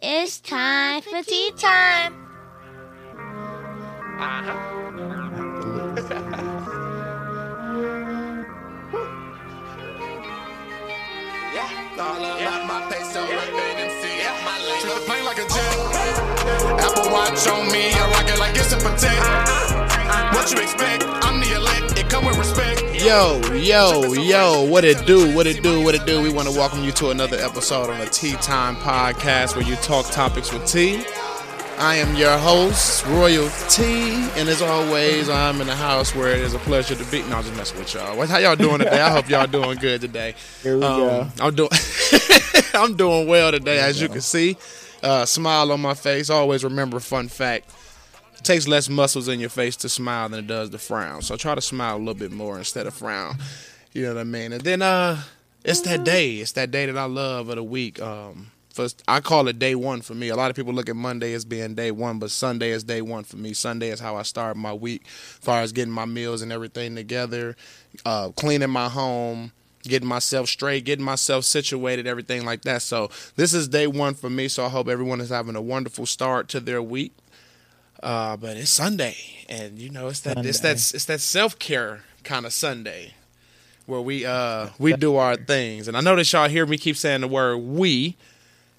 It's time for tea time. Yeah. All about my peso, MC, my lane. Treat the plane like a jet. Apple Watch on me, I rock it like it's a protect. What you expect? I'm the elect. It come with respect. Yo, yo, yo, what it do, what it do, what it do. We want to welcome you to another episode on the Tea Time Podcast where you talk topics with tea. I am your host, Royal T, and as always, I'm in the house where it is a pleasure to be. No, I'm just messing with y'all. How y'all doing today? I hope y'all doing good today. Here we go. Um, I'm doing, I'm doing well today, as you can see. Uh, smile on my face. Always remember, fun fact: it takes less muscles in your face to smile than it does to frown. So try to smile a little bit more instead of frown. You know what I mean? And then uh, it's that day. It's that day that I love of the week. Um, first, I call it day one for me. A lot of people look at Monday as being day one, but Sunday is day one for me. Sunday is how I start my week, as far as getting my meals and everything together, uh, cleaning my home, getting myself straight, getting myself situated, everything like that. So this is day one for me. So I hope everyone is having a wonderful start to their week. Uh, but it's Sunday, and you know it's that it's that it's that self care kind of Sunday where we uh we do our things. And I notice y'all hear me keep saying the word we,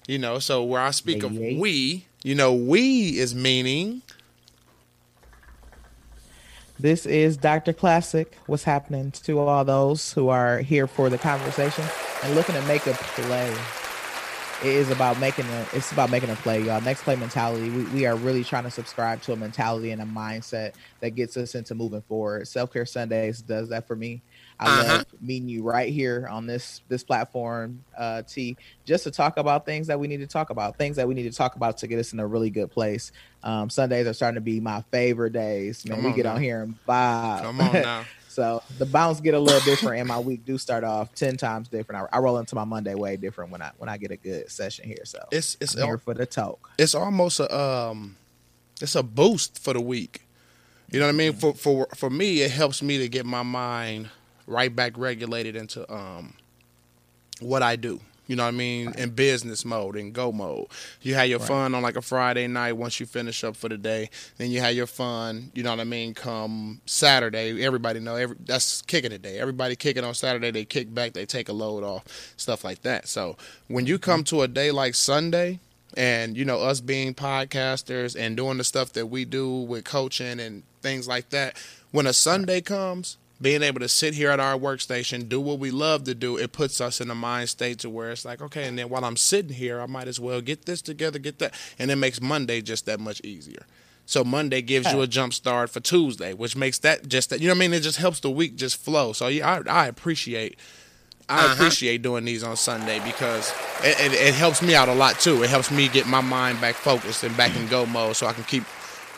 you know. So where I speak of we, you know, we is meaning This is Dr. Classic. What's happening to all those who are here for the conversation and looking to make a play? It is about making a. It's about making a play, y'all. Next play mentality. We, we are really trying to subscribe to a mentality and a mindset that gets us into moving forward. Self care Sundays does that for me. I Uh-huh. love meeting you right here on this this platform, uh, T, just to talk about things that we need to talk about, things that we need to talk about to get us in a really good place. Um, Sundays are starting to be my favorite days. Man, Come we get now. on here and vibe. come on now. so the bounce get a little different, and my week do start off ten times different. I, I roll into my Monday way different when I when I get a good session here. So It's it's I'm here for the talk. it's almost a um it's a boost for the week. You know what I mean? For for for me, it helps me to get my mind right back regulated into um what I do. You know what I mean? In business mode, in go mode. You have your Right. fun on like a Friday night once you finish up for the day. Then you have your fun, you know what I mean, come Saturday. Everybody know every that's kicking it day. Everybody kicking on Saturday, they kick back, they take a load off, stuff like that. So when you come mm-hmm. to a day like Sunday, and you know us being podcasters and doing the stuff that we do with coaching and things like that when a sunday comes being able to sit here at our workstation do what we love to do it puts us in a mind state to where it's like okay and then while i'm sitting here i might as well get this together get that and it makes monday just that much easier. So monday gives you a jump start for tuesday which makes that just that you know what i mean? It just helps the week just flow. So yeah i, I appreciate I uh-huh. appreciate doing these on Sunday because it, it, it helps me out a lot too. It helps me get my mind back focused and back in go mode so I can keep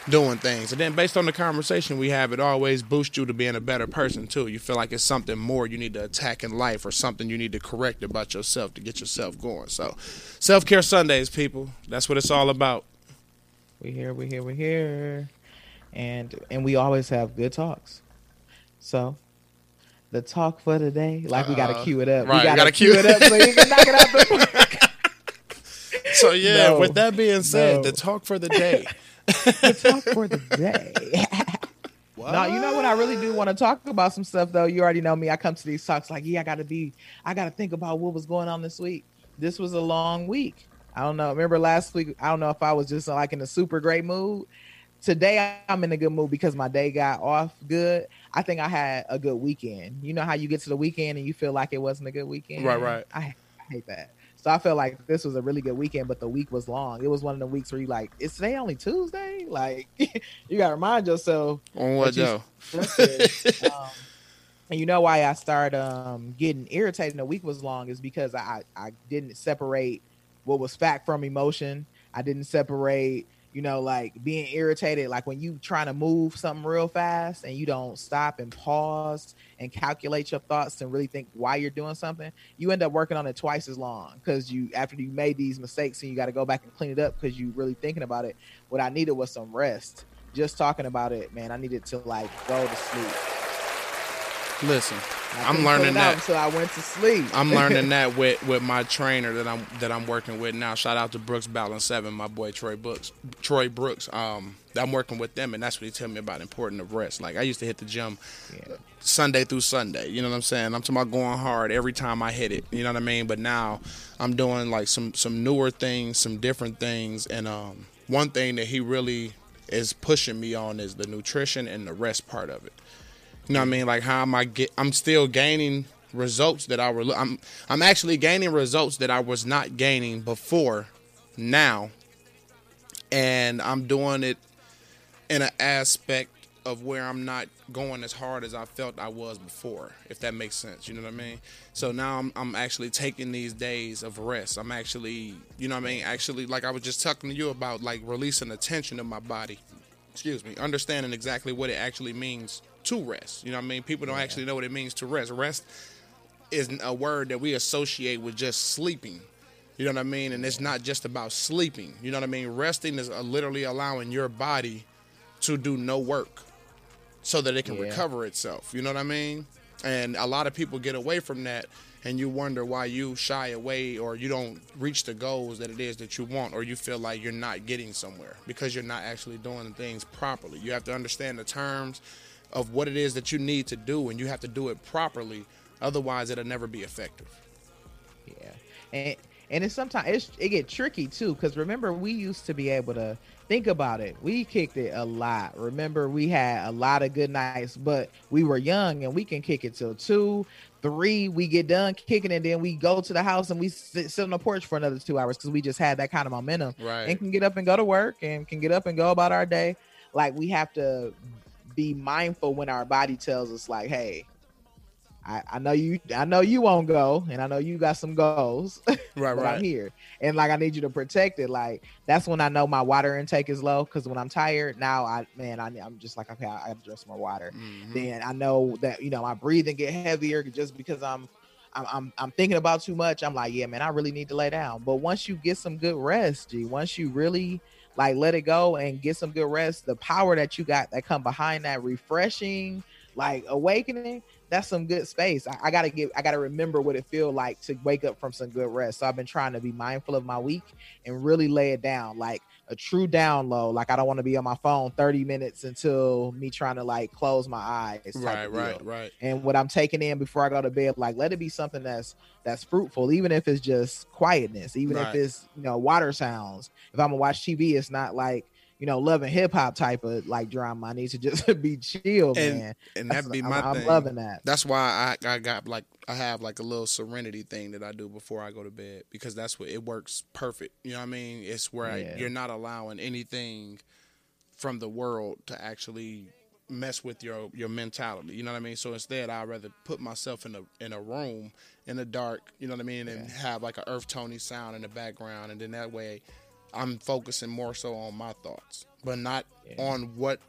doing things. And then based on the conversation we have, it always boosts you to being a better person too. You feel like it's something more you need to attack in life or something you need to correct about yourself to get yourself going. So self care Sundays, people. That's what it's all about. We here, we here, we here, and and we always have good talks. So. The talk for today, like we gotta Uh, cue it up. right, we gotta, gotta cue it up so you can knock it out the So yeah, No. with that being said, No. the talk for the day. The talk for the day. No, you know what? I really do want to talk about some stuff though. You already know me. I come to these talks like, yeah, I gotta be, I gotta think about what was going on this week. This was a long week. I don't know. Remember last week? I don't know if I was just uh, like in a super great mood. Today I'm in a good mood because my day got off good. I think I had a good weekend. You know how you get to the weekend and you feel like it wasn't a good weekend? Right, right. I, I hate that. So I felt like this was a really good weekend, but the week was long. It was one of the weeks where you like, it's today only Tuesday? Like, you gotta remind yourself. On what Joe? Um, and you know why I started um, getting irritated. and The week was long is because I I didn't separate what was fact from emotion. I didn't separate, you know, like being irritated. Like when you trying to move something real fast and you don't stop and pause and calculate your thoughts and really think why you're doing something, you end up working on it twice as long because you after you made these mistakes and you got to go back and clean it up because you really thinking about it. What I needed was some rest. Just talking about it, man. I needed to like go to sleep. Listen, I I'm learning out that. until I went to sleep. I'm learning that with, with my trainer that I'm that I'm working with now. Shout out to Brooks Balance Seven, my boy Troy Brooks. Troy Brooks. Um, I'm working with them, and that's what he tell me about important of rest. Like I used to hit the gym Yeah. Sunday through Sunday. You know what I'm saying? I'm talking about going hard every time I hit it. You know what I mean? But now I'm doing like some some newer things, some different things, and um, one thing that he really is pushing me on is the nutrition and the rest part of it. You know what I mean? Like how am I get? I'm still gaining results that I were. I'm I'm actually gaining results that I was not gaining before. Now, and I'm doing it in an aspect of where I'm not going as hard as I felt I was before, if that makes sense. You know what I mean? So now I'm I'm actually taking these days of rest. I'm actually, you know what I mean? Actually, like I was just talking to you about, like releasing the tension in my body. Excuse me, understanding exactly what it actually means to rest. You know what I mean? People don't actually know what it means to rest. Rest is a word that we associate with just sleeping. You know what I mean? And it's not just about sleeping. You know what I mean? Resting is uh, literally allowing your body to do no work so that it can Yeah. recover itself. You know what I mean? And a lot of people get away from that and you wonder why you shy away or you don't reach the goals that it is that you want or you feel like you're not getting somewhere because you're not actually doing the things properly. You have to understand the terms of what it is that you need to do and you have to do it properly otherwise it'll never be effective. Yeah, and and it's sometimes it's, it get tricky too because remember we used to be able to think about it. We kicked it a lot. Remember we had a lot of good nights, but we were young and we can kick it till two, three. We get done kicking and then we go to the house and we sit, sit on the porch for another two hours because we just had that kind of momentum Right. and can get up and go to work and can get up and go about our day. Like we have to be mindful when our body tells us like, hey. I, I know you I know you won't go and I know you got some goals Right, right. I'm here and like I need you to protect it like that's when I know my water intake is low because when I'm tired now I man I, I'm just like okay I, I have to drink some more water Mhm. then I know that you know my breathing get heavier just because I'm I'm, I'm I'm thinking about too much. I'm like, yeah, man, I really need to lay down. But once you get some good rest, G, once you really like let it go and get some good rest, the power that you got that come behind that refreshing, like awakening, that's some good space. I, I gotta get I gotta remember what it feel like to wake up from some good rest. So I've been trying to be mindful of my week and really lay it down, like a true download. Like I don't want to be on my phone 30 minutes until me trying to like close my eyes. Right, right, deal right. and what I'm taking in before I go to bed, like let it be something that's that's fruitful, even if it's just quietness, even Right. if it's you know water sounds. If I'm gonna watch TV, it's not like you know loving hip hop type of like drama. I need to just be chill, And- man. And That's- that be I'm, my I'm loving that. That's why I, I got like I have like a little serenity thing that I do before I go to bed because that's what it works perfect. You know what I mean? It's where Yeah. I, you're not allowing anything from the world to actually mess with your your mentality. You know what I mean? So instead, I'd rather put myself in a in a room in the dark. You know what I mean? And have like an earth tony sound in the background, and then that way, I'm focusing more so on my thoughts, but not Yeah. on what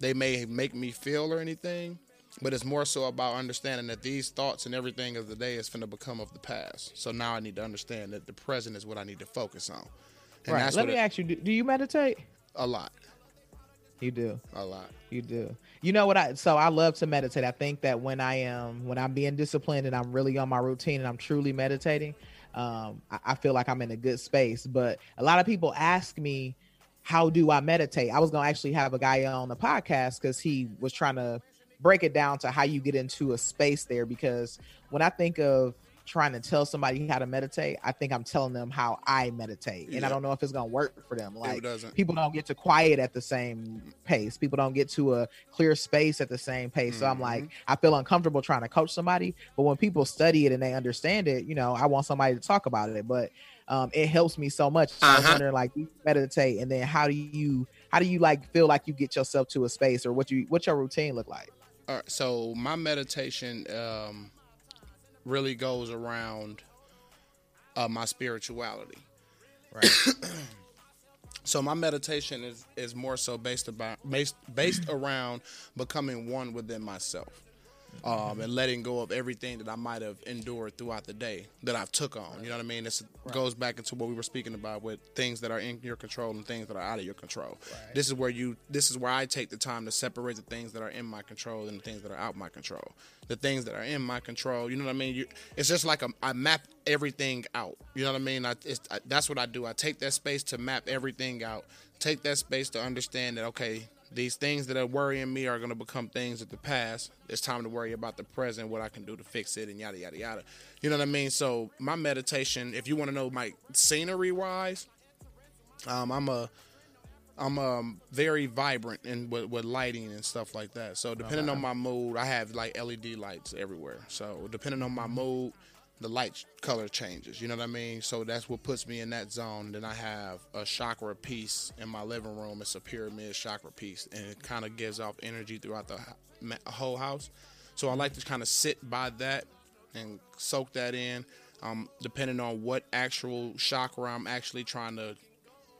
they may make me feel or anything. But it's more so about understanding that these thoughts and everything of the day is going to become of the past. So now I need to understand that the present is what I need to focus on. And right. that's Let me it- ask you: do, do you meditate? a lot, You do. a lot. You do. You know what I so I love to meditate. I think that when I am when I'm being disciplined and I'm really on my routine and I'm truly meditating, um, I, I feel like I'm in a good space. But a lot of people ask me, how do I meditate? I was gonna actually have a guy on the podcast because he was trying to break it down to how you get into a space there. Because when I think of trying to tell somebody how to meditate, I think I'm telling them how I meditate. And Yeah. I don't know if it's gonna work for them. Like it doesn't. people don't get to quiet at the same pace. People don't get to a clear space at the same pace. So I'm like, I feel uncomfortable trying to coach somebody. But when people study it and they understand it, you know, I want somebody to talk about it. But um, it helps me so much. So I Uh-huh. wondering, like, you meditate, and then how do you how do you like feel like you get yourself to a space, or what you what's your routine look like? All right, so my meditation um, really goes around uh, my spirituality. Right. So my meditation is is more so based about based based around becoming one within myself. Um, and letting go of everything that I might have endured throughout the day that I've took on. You know what I mean? This goes back into what we were speaking about with things that are in your control and things that are out of your control. This is where you. This is where I take the time to separate the things that are in my control and the things that are out my control. The things that are in my control, you know what I mean? You, it's just like a, I map everything out. You know what I mean? I, it's, I, that's what I do. I take that space to map everything out. Take that space to understand that okay, these things that are worrying me are going to become things of the past. It's time to worry about the present, what I can do to fix it, and yada yada yada. You know what I mean? So my meditation, if you want to know my scenery wise, um, I'm a I'm um very vibrant and with, with lighting and stuff like that. So depending on my mood, I have like LED lights everywhere. So depending on my mood, the light color changes. You know what I mean? So that's what puts me in that zone. Then I have a chakra piece in my living room. It's a pyramid chakra piece, and it kind of gives off energy throughout the whole house. So I like to kind of sit by that and soak that in. Um, depending on what actual chakra I'm actually trying to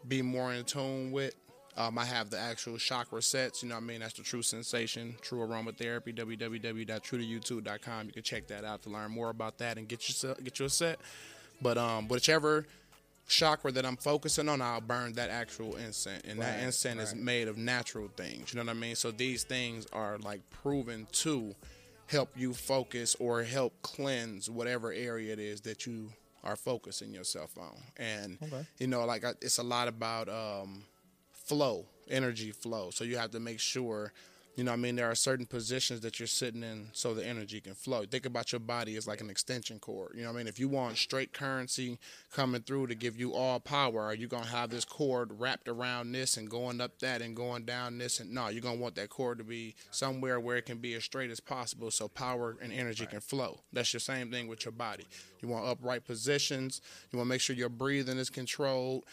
be more in tune with. Um, I have the actual chakra sets. You know what I mean? That's the True Sensation, True Aromatherapy, www.truetoyoutube.com. You can check that out to learn more about that and get yourself get you a set. But um, whichever chakra that I'm focusing on, I'll burn that actual incense. And that Right, incense is made of natural things. You know what I mean? So these things are like proven to help you focus or help cleanse whatever area it is that you are focusing yourself on. And Okay. you know, like I, it's a lot about um, flow, energy flow. So you have to make sure, you know, I mean, there are certain positions that you're sitting in so the energy can flow. Think about your body as like an extension cord. You know, what I mean, if you want straight currency coming through to give you all power, are you gonna have this cord wrapped around this and going up that and going down this? And no, you're gonna want that cord to be somewhere where it can be as straight as possible, so power and energy can flow. That's the same thing with your body. You want upright positions. You want to make sure your breathing is controlled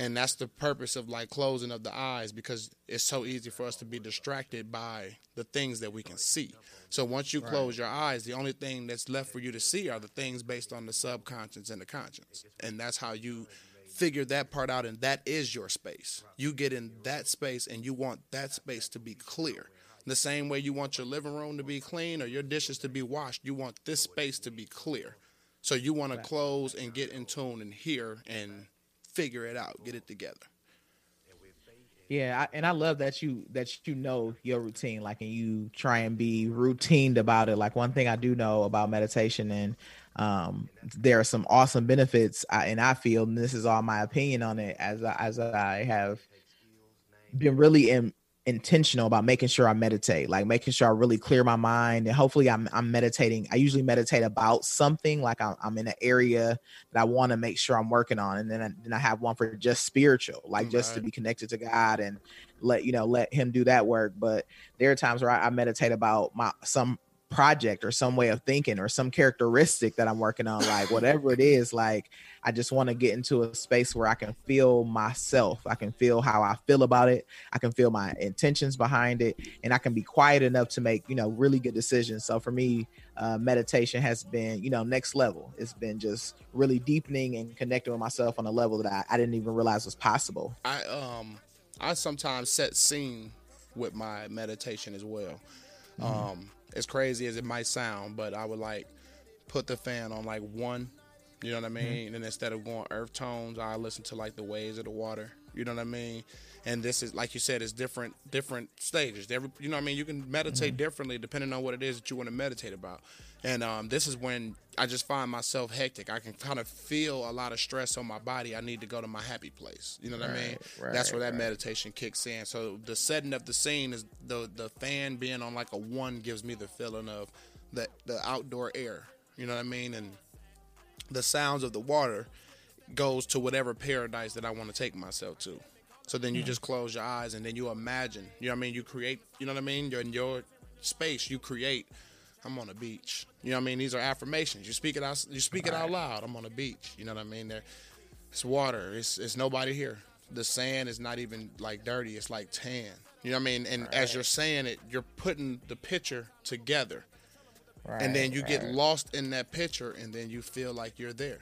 and that's the purpose of like closing of the eyes because it's so easy for us to be distracted by the things that we can see. So once you close your eyes the only thing that's left for you to see are the things based on the subconscious and the conscience. And that's how you figure that part out and that is your space. You get in that space and you want that space to be clear. The same way you want your living room to be clean or your dishes to be washed you want this space to be clear. So you want to close and get in tune and hear and figure it out, get it together. Yeah, I, and I love that you that you know your routine, like, and you try and be routined about it. Like one thing I do know about meditation, and um, there are some awesome benefits, I, and I feel, and this is all my opinion on it, as I, as I have been really in, intentional about making sure I meditate, like making sure I really clear my mind, and hopefully I'm I'm meditating. I usually meditate about something, like I'm, I'm in an area that I want to make sure I'm working on, and then I, then I have one for just spiritual, like just to be connected to God and let you know let Him do that work. But there are times where I, I meditate about my some project or some way of thinking or some characteristic that I'm working on, like whatever it is, like I just want to get into a space where I can feel myself. I can feel how I feel about it. I can feel my intentions behind it, and I can be quiet enough to make you know really good decisions. So for me, uh, meditation has been you know next level. It's been just really deepening and connecting with myself on a level that I, I didn't even realize was possible. I um I sometimes set scene with my meditation as well. Um as crazy as it might sound, but I would like put the fan on like one, you know what I mm-hmm. mean? And instead of going earth tones, I listen to like the waves of the water. You know what I mean? And this is like you said, it's different different stages. Every you know what I mean, you can meditate differently depending on what it is that you want to meditate about. And um, this is when I just find myself hectic. I can kind of feel a lot of stress on my body. I need to go to my happy place. You know what I mean? Right, That's where that right. meditation kicks in. So the setting of the scene is the the fan being on like a one gives me the feeling of the the outdoor air. You know what I mean? And the sounds of the water goes to whatever paradise that I want to take myself to. So then you just close your eyes and then you imagine. You know what I mean? You create. You know what I mean? You're in your space. You create. I'm on a beach. You know what I mean? These are affirmations. You speak it out. You speak it out loud. I'm on a beach. You know what I mean? There, it's water. It's it's nobody here. The sand is not even like dirty. It's like tan. You know what I mean? And as you're saying it, you're putting the picture together and then you get lost in that picture and then you feel like you're there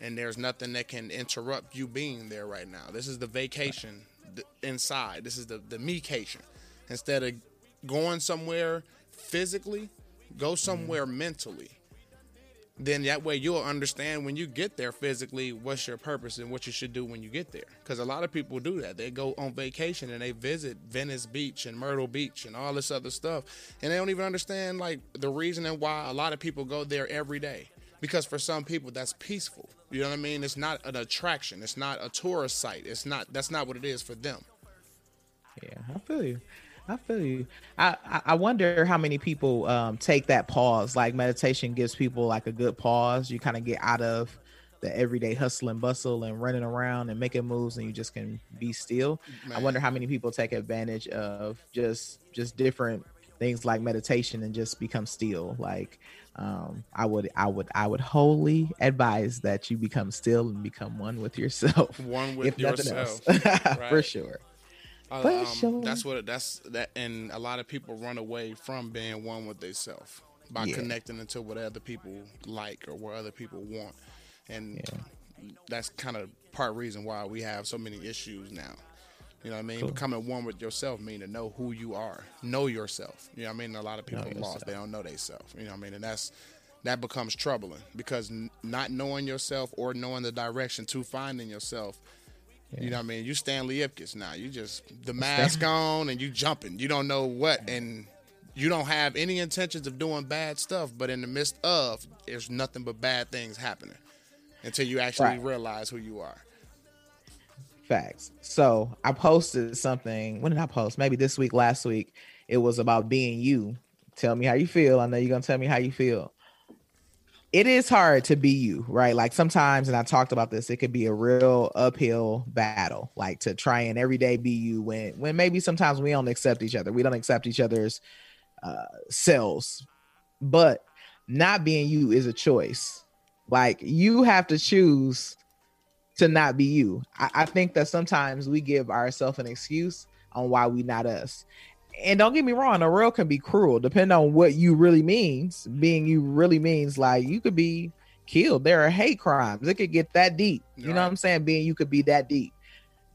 and there's nothing that can interrupt you being there right now this is the vacation inside this is the the mecation instead of going somewhere physically Go somewhere mm-hmm. mentally. Then that way you'll understand when you get there physically what's your purpose and what you should do when you get there. Because a lot of people do that. They go on vacation and they visit Venice Beach and Myrtle Beach and all this other stuff, and they don't even understand like the reason and why a lot of people go there every day because for some people that's peaceful. You know what I mean? It's not an attraction. It's not a tourist site. It's not. That's not what it is for them. Yeah, I feel you. I feel you. I I wonder how many people um, take that pause. Like meditation gives people like a good pause. You kind of get out of the everyday hustle and bustle and running around and making moves, and you just can be still. Man. I wonder how many people take advantage of just just different things like meditation and just become still. Like um, I would, I would, I would wholly advise that you become still and become one with yourself. One with yourself, for sure. Uh, for um, sure. That's what that's that, and a lot of people run away from being one with themselves by yeah. connecting into what other people like or what other people want, and yeah. that's kind of part reason why we have so many issues now. You know what I mean? Cool. Becoming one with yourself mean to know who you are, know yourself. You know what I mean? A lot of people know lost; they don't know themselves. You know what I mean? And that's that becomes troubling because not knowing yourself or knowing the direction to finding yourself. Yeah. You know what I mean? You Stanley Ipkiss now. You just the mask on and you jumping. You don't know what and you don't have any intentions of doing bad stuff, but in the midst of, there's nothing but bad things happening until you actually right. realize who you are. Facts. So I posted something. When did I post? Maybe this week, last week. It was about being you. Tell me how you feel. I know you're gonna tell me how you feel. It is hard to be you, right? Like sometimes, and I talked about this, it could be a real uphill battle, like to try and every day be you when when maybe sometimes we don't accept each other. We don't accept each other's uh selves. But not being you is a choice. Like you have to choose to not be you. I, I think that sometimes we give ourselves an excuse on why we not us. And don't get me wrong, a real can be cruel, depending on what you really means. Being you really means like you could be killed. There are hate crimes. It could get that deep. You right. know what I'm saying? Being you could be that deep.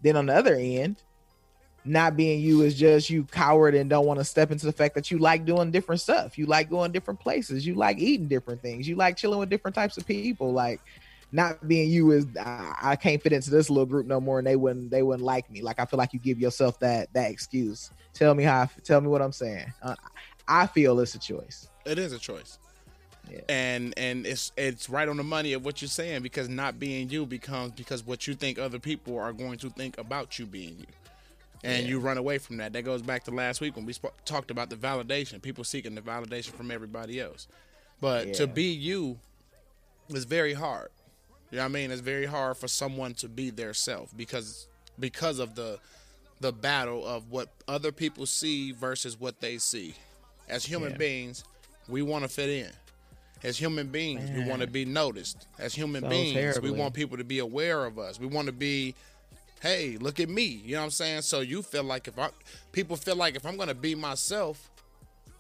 Then on the other end, not being you is just you coward and don't want to step into the fact that you like doing different stuff. You like going different places. You like eating different things. You like chilling with different types of people. Like not being you is I, I can't fit into this little group no more, and they wouldn't they wouldn't like me. Like I feel like you give yourself that that excuse. Tell me how. I, tell me what I'm saying. Uh, I feel it's a choice. It is a choice. Yeah. And and it's it's right on the money of what you're saying because not being you becomes because what you think other people are going to think about you being you and yeah. you run away from that. That goes back to last week when we sp- talked about the validation. People seeking the validation from everybody else, but yeah. to be you is very hard. You know what I mean? It's very hard for someone to be their self because because of the the battle of what other people see versus what they see. As human yeah. beings, we want to fit in. As human beings, Man. we want to be noticed. As human so beings, terribly. we want people to be aware of us. We want to be, hey, look at me. You know what I'm saying? So you feel like if I people feel like if I'm gonna be myself,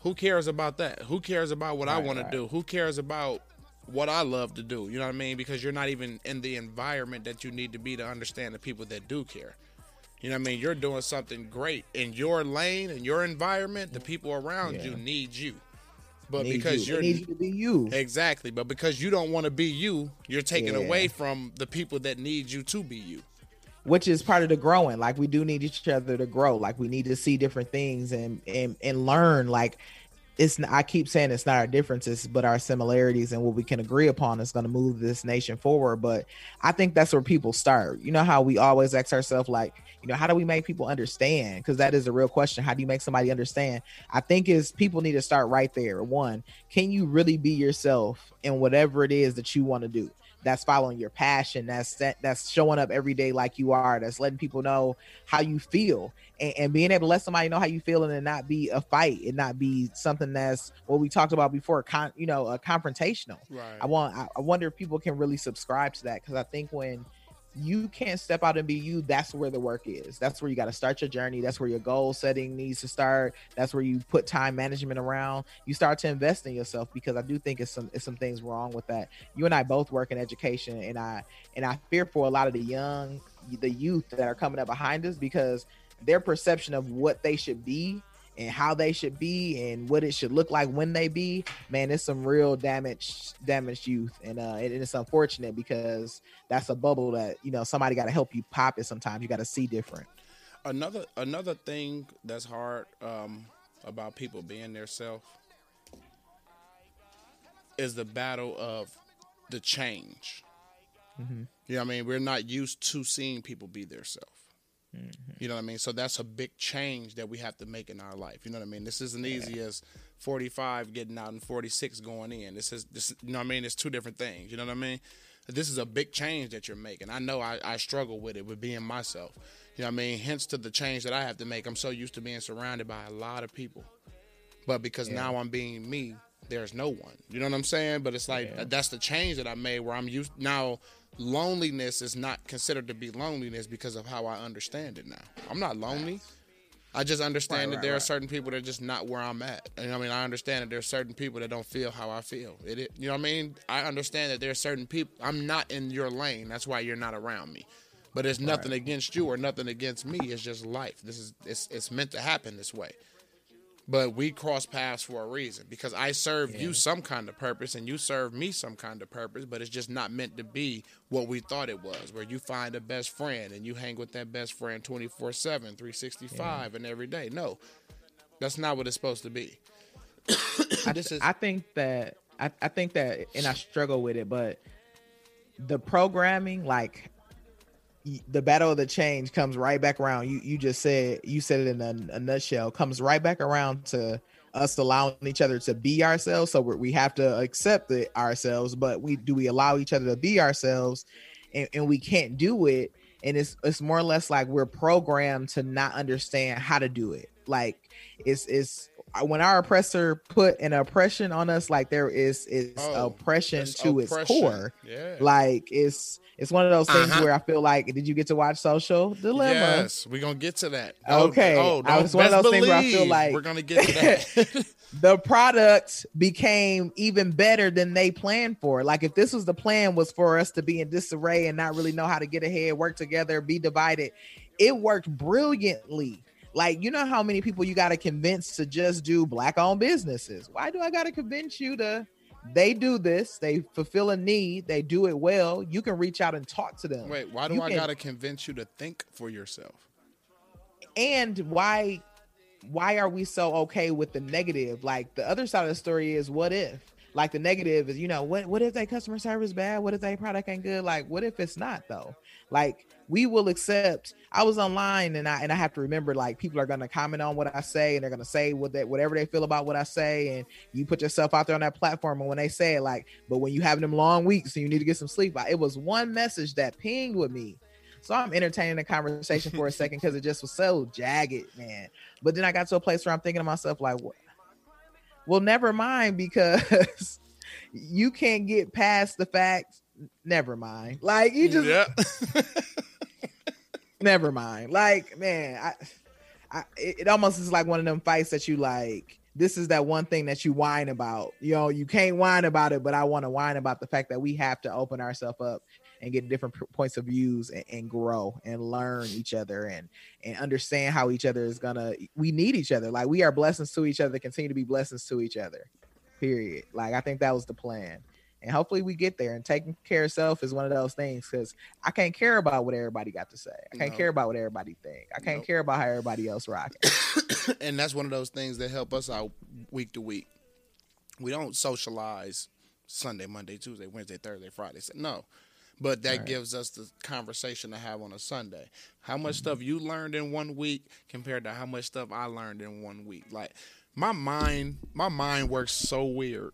who cares about that? Who cares about what right, I want right. to do? Who cares about what I love to do. You know what I mean? Because you're not even in the environment that you need to be to understand the people that do care. You know what I mean? You're doing something great in your lane and your environment. The people around yeah. you need you. But need because you. are need you to be you. Exactly. But because you don't want to be you, you're taken yeah. away from the people that need you to be you. Which is part of the growing. Like we do need each other to grow. Like we need to see different things and and, and learn. Like it's I keep saying it's not our differences, but our similarities and what we can agree upon is going to move this nation forward. But I think that's where people start. You know how we always ask ourselves, like, you know, how do we make people understand? Because that is a real question. How do you make somebody understand? I think is people need to start right there. One, can you really be yourself in whatever it is that you want to do? That's following your passion that's that, that's showing up every day like you are that's letting people know how you feel and, and, being able to let somebody know how you feel and it not be a fight and not be something that's what we talked about before con, you know a confrontational. Right. I want I, I wonder if people can really subscribe to that because i think when you can't step out and be you that's where the work is. That's where you got to start your journey. That's where your goal setting needs to start. That's where you put time management around. You start to invest in yourself because i do think it's some it's some things wrong with that. You and i both work in education and i and i fear for a lot of the young the youth that are coming up behind us because their perception of what they should be and how they should be and what it should look like when they be, man, it's some real damage damaged youth. And uh and it's unfortunate because that's a bubble that, you know, somebody gotta help you pop it sometimes. You gotta see different. Another another thing that's hard um, about people being their self is the battle of the change. Mm-hmm. You know what I mean? We're not used to seeing people be their self. Mm-hmm. You know what I mean? So that's a big change that we have to make in our life. You know what I mean? This isn't easy as 45 getting out and 46 going in. This is this you know what I mean? It's two different things. You know what I mean? This is a big change that you're making. I know I, I struggle with it with being myself. You know what I mean? Hence to the change that I have to make. I'm so used to being surrounded by a lot of people. But because now I'm being me, there's no one. You know what I'm saying? But it's like Yeah. that's the change that I made where I'm used now loneliness is not considered to be loneliness because of how I understand it now. I'm not lonely. I just understand Right, that right, there are certain people that are just not where I'm at. And I mean, I understand that there are certain people that don't feel how I feel. It, it you know what I mean? I understand that there are certain people I'm not in your lane. That's why you're not around me. But it's nothing against you or nothing against me. It's just life. This is it's it's meant to happen this way. But we cross paths for a reason because I serve you some kind of purpose and you serve me some kind of purpose, but it's just not meant to be what we thought it was, where you find a best friend and you hang with that best friend 24 7, 365, and every day. No, that's not what it's supposed to be. I is- I think that I, I think that and I struggle with it, but the programming, like the battle of the change comes right back around. You you just said you said it in a, a nutshell, comes right back around to us allowing each other to be ourselves. So we have to accept it ourselves, but we do we allow each other to be ourselves, and, and we can't do it. And it's it's more or less like we're programmed to not understand how to do it. Like it's it's when our oppressor put an oppression on us, like there is is Oh, oppression to its core. Yeah. Like it's it's one of those things Uh-huh. where I feel like, did you get to watch Social Dilemma? Yes, we're gonna get to that. Okay, Oh, I don't one of those things where I feel like- we're gonna get to that. The product became even better than they planned for. Like if this was the plan was for us to be in disarray and not really know how to get ahead, work together, be divided, it worked brilliantly. Like you know how many people you got to convince to just do black owned businesses. Why do I got to convince you to they do this, they fulfill a need, they do it well. You can reach out and talk to them. Wait, why do You I can- gotta convince you to think for yourself? and why why are we so okay with the negative like the other side of the story is what if like the negative is you know what what if their customer service bad what if their product ain't good like what if it's not though like we will accept i was online and i and i have to remember like people are to comment on what i say and they're to say what they whatever they feel about what i say and you put yourself out there on that platform and when they say it like but when you have them long weeks and you need to get some sleep it was one message that pinged with me so I'm entertaining the conversation for a second because it just was so jagged, man. But then I got to a place where I'm thinking to myself, like? Well, never mind because you can't get past the fact. Never mind. Like you just yeah. never mind. Like, man, I, I it, almost is like one of them fights that you like. This is that one thing that you whine about. You know, you can't whine about it, but I want to whine about the fact that we have to open ourselves up and get different points of views and, and grow and learn each other and and understand how each other is gonna. We need each other. Like we are blessings to each other. Continue to be blessings to each other. Period. Like I think that was the plan. And hopefully we get there. And taking care of self is one of those things because I can't care about what everybody got to say. I can't No. care about what everybody think. I can't Nope. care about how everybody else rocking. and that's one of those things that help us out week to week. We don't socialize Sunday, Monday, Tuesday, Wednesday, Thursday, Friday. No. But that Right. gives us the conversation to have on a Sunday. How much mm-hmm. stuff you learned in one week compared to how much stuff I learned in one week. Like my mind, my mind works so weird.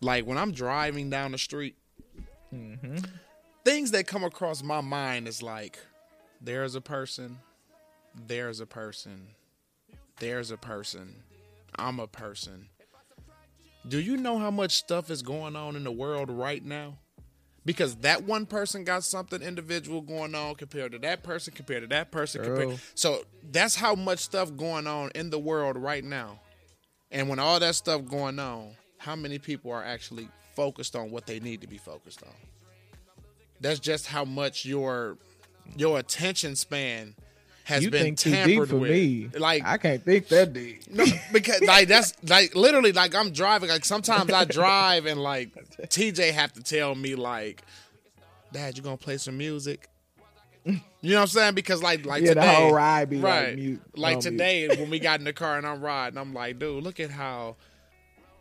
Like when I'm driving down the street, Mm-hmm. things that come across my mind is like there's a person there's a person there's a person i'm a person. Do you know how much stuff is going on in the world right now? Because that one person got something individual going on compared to that person compared to that person compared, so that's how much stuff going on in the world right now. And when all that stuff going on how many people are actually focused on what they need to be focused on that's just how much your your attention span has you been think too tampered deep for with. me. Like I can't think that deep. no, because like that's like literally like I'm driving. Like sometimes I drive and like TJ have to tell me like, Dad, you gonna play some music? You know what I'm saying? Because like like Yeah, the today, whole ride be, like, right? mute- like on mute. today when we got in the car and I'm riding, I'm like, dude, look at how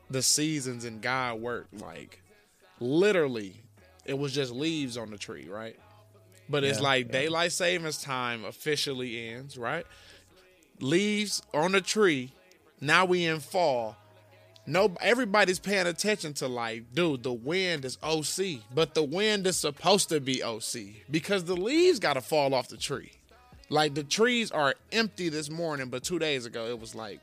the seasons and God work. Like literally, it was just leaves on the tree, right? But it's like yeah. daylight savings time officially ends, right? Leaves on the tree. Now we in fall. No, everybody's paying attention to like, dude, the wind is OC, but the wind is supposed to be OC because the leaves got to fall off the tree. Like the trees are empty this morning, but two days ago it was like,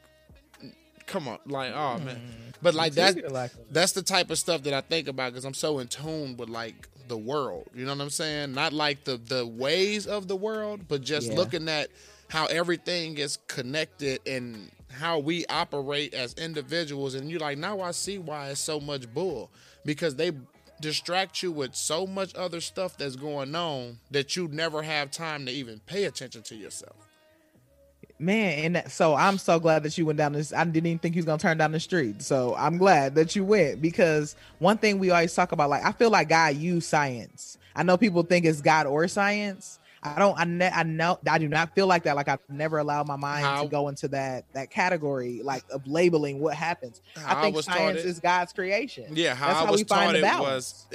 come on, like, oh man. But like that's Treated like a- that's the type of stuff that I think about because I'm so in tune with like the world. You know what I'm saying? Not like the the ways of the world, but just Yeah. looking at how everything is connected and how we operate as individuals. And you're like, now I see why it's so much bull because they distract you with so much other stuff that's going on that you never have time to even pay attention to yourself. Man, and that, so I'm so glad that you went down this. I didn't even think he was gonna turn down the street. So I'm glad that you went because one thing we always talk about, like I feel like God used science. I know people think it's God or science. I don't. I, ne- I know. I do not feel like that. Like I've never allowed my mind How- to go into that that category, like of labeling what happens. I I think was science it- is God's creation. Yeah, how That's I how was we find taught the it was.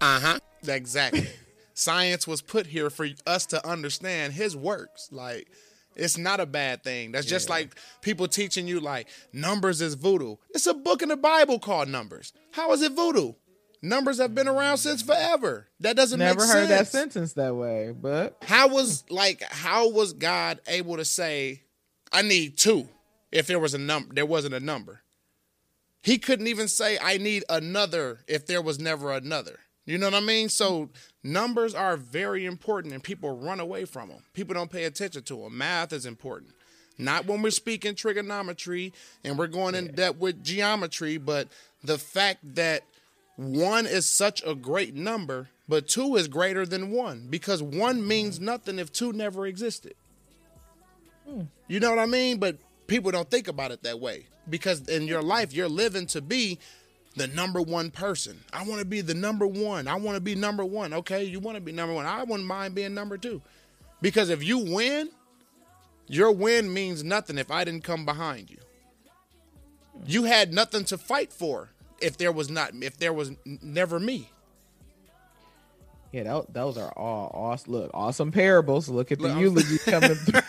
Uh huh. Exactly. Science was put here for us to understand His works. Like, it's not a bad thing. That's just like people teaching you like numbers is voodoo. It's a book in the Bible called Numbers. How is it voodoo? Numbers have been around since forever. That doesn't Never heard that sentence that way, but How was like how was God able to say, I need two if there was a number there wasn't a number? He couldn't even say I need another if there was never another. You know what I mean? So numbers are very important and people run away from them. People don't pay attention to them. Math is important. Not when we're speaking trigonometry and we're going in depth with geometry, but the fact that one is such a great number, but two is greater than one because one means mm-hmm. nothing if two never existed. Hmm. You know what I mean? But people don't think about it that way because in your life, you're living to be the number one person. I want to be the number one. I want to be number one. Okay, you want to be number one. I wouldn't mind being number two because if you win, your win means nothing if I didn't come behind you. You had nothing to fight for if there was not if there was never me. yeah, tho- those are all awesome. Look, awesome parables. Look at the Look, eulogy coming through.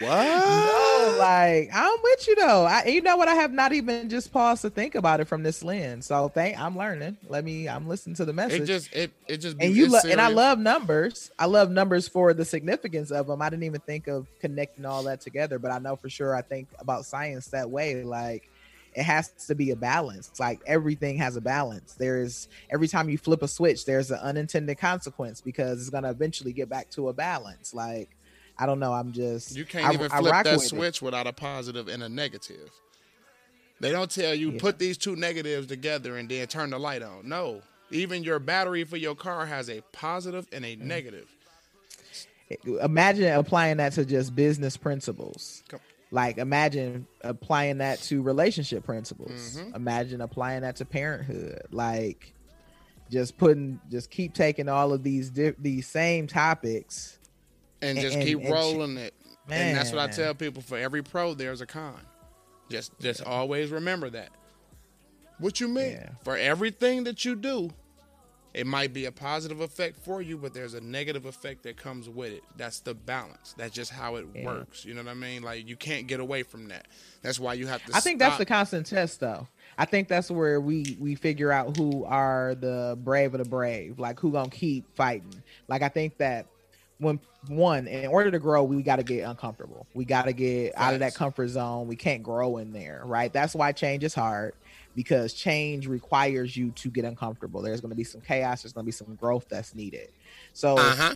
What? No, like I'm with you though. I, you know what? I have not even just paused to think about it from this lens. So thank. I'm learning. Let me. I'm listening to the message. It just it it just and you love. And I love numbers. I love numbers for the significance of them. I didn't even think of connecting all that together, but I know for sure. I think about science that way. Like it has to be a balance. Like everything has a balance. There's every time you flip a switch, there's an unintended consequence because it's gonna eventually get back to a balance. Like I don't know. I'm just You can't I- even flip that with it. switch without a positive and a negative. They don't tell you Yeah. put these two negatives together and then turn the light on. No. Even your battery for your car has a positive and Mm. a negative. imagine applying that to just business principles like imagine applying that to relationship principles Mhm. imagine applying that to parenthood like just putting just keep taking all of these di- these same topics And And- just and- keep and ch- rolling it. And that's what I tell people for every pro there's a con. Just just always remember that. What you mean? Yeah. For everything that you do, it might be a positive effect for you, but there's a negative effect that comes with it. That's the balance. That's just how it Yeah. works. You know what I mean? Like you can't get away from that. That's why you have to i think that's the constant test though i think that's where we we figure out who are the brave of the brave like who gonna keep fighting like i think that when one in order to grow we got to get uncomfortable. We got to get out of that comfort zone. We can't grow in there right? That's why change is hard because change requires you to get uncomfortable. There's going to be some chaos there's going to be some growth that's needed. So Uh-huh.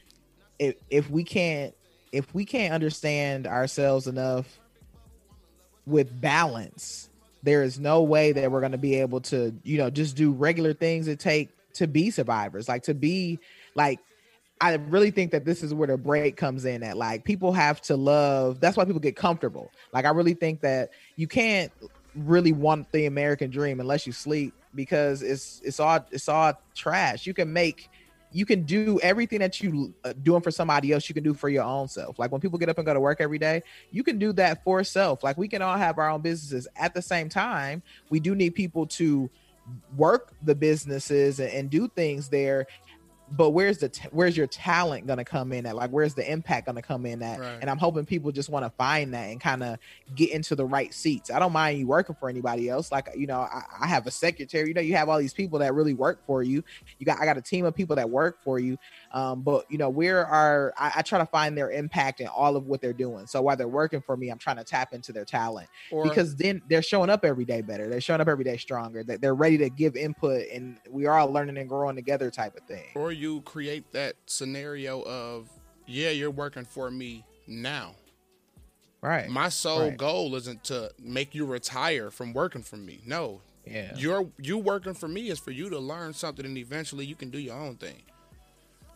if if we can't if we can't understand ourselves enough with balance there is no way that we're going to be able to you know just do regular things that take to be survivors like to be like I really think that this is where the break comes in at like people have to love that's why people get comfortable. Like I really think that you can't really want the American dream unless you sleep because it's it's all it's all trash. You can make you can do everything that you uh, doing for somebody else you can do for your own self like when people get up and go to work every day you can do that for self like we can all have our own businesses at the same time we do need people to work the businesses and, and do things there but where's the t- where's your talent going to come in at? Like where's the impact going to come in at? Right. and i'm hoping people just want to find that and kind of get into the right seats. I don't mind you working for anybody else. Like you know I, I have a secretary. You know you have all these people that really work for you. You got i got a team of people that work for you. Um, but you know where are I, I try to find their impact in all of what they're doing. So while they're working for me i'm trying to tap into their talent Or because then they're showing up every day better. They're showing up every day stronger. That they're ready to give input and we are all learning and growing together type of thing. Or you create that scenario of yeah, you're working for me now. right My sole Right. goal isn't to make you retire from working for me. No. yeah You're you working for me is for you to learn something and eventually you can do your own thing.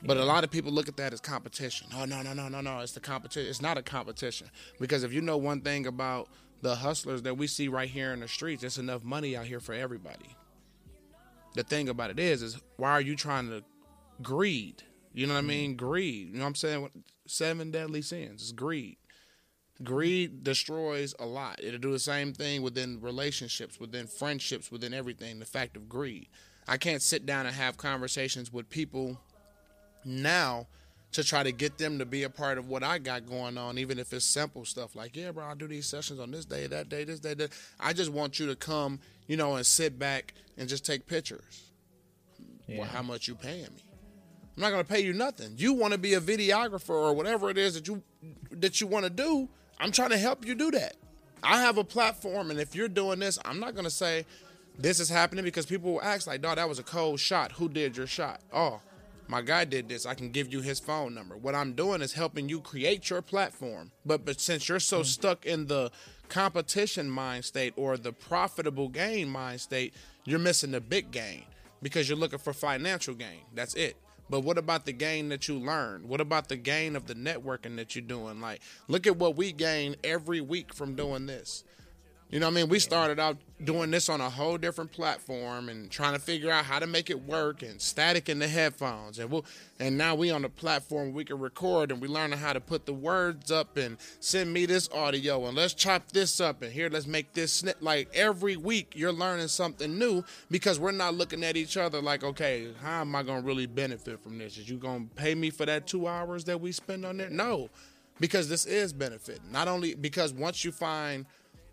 But a lot of people look at that as competition. Oh no, no, no, no, no. It's the competition. It's not a competition. Because if you know one thing about the hustlers that we see right here in the streets, there's enough money out here for everybody. The thing about it is, is why are you trying to greed? You know what I mm-hmm. mean? Greed. You know what I'm saying? Seven deadly sins. is greed. Greed destroys a lot. It'll do the same thing within relationships, within friendships, within everything. The fact of greed. I can't sit down and have conversations with people now to try to get them to be a part of what I got going on, even if it's simple stuff like, yeah, bro, I do these sessions on this day, that day, this day, that. I just want you to come, you know, and sit back and just take pictures. Yeah. Well, how much you paying me? I'm not gonna pay you nothing. You want to be a videographer or whatever it is that you that you want to do. I'm trying to help you do that. I have a platform, and if you're doing this, I'm not gonna say this is happening because people will ask like, "Dog, that was a cold shot. Who did your shot?" Oh, my guy did this. I can give you his phone number. What I'm doing is helping you create your platform. But but since you're so mm-hmm. stuck in the competition mind state or the profitable gain mind state, you're missing the big gain because you're looking for financial gain. That's it. But what about the gain that you learned? What about the gain of the networking that you're doing? Like, look at what we gain every week from doing this. You know what I mean? We started out doing this on a whole different platform and trying to figure out how to make it work and static in the headphones. And we'll, and now we on the platform we can record and we learning how to put the words up and send me this audio and let's chop this up and here let's make this snip. Like every week you're learning something new because we're not looking at each other like, okay, how am I gonna really benefit from this? Is you gonna pay me for that two hours that we spend on it No. Because this is benefit. Not only because once you find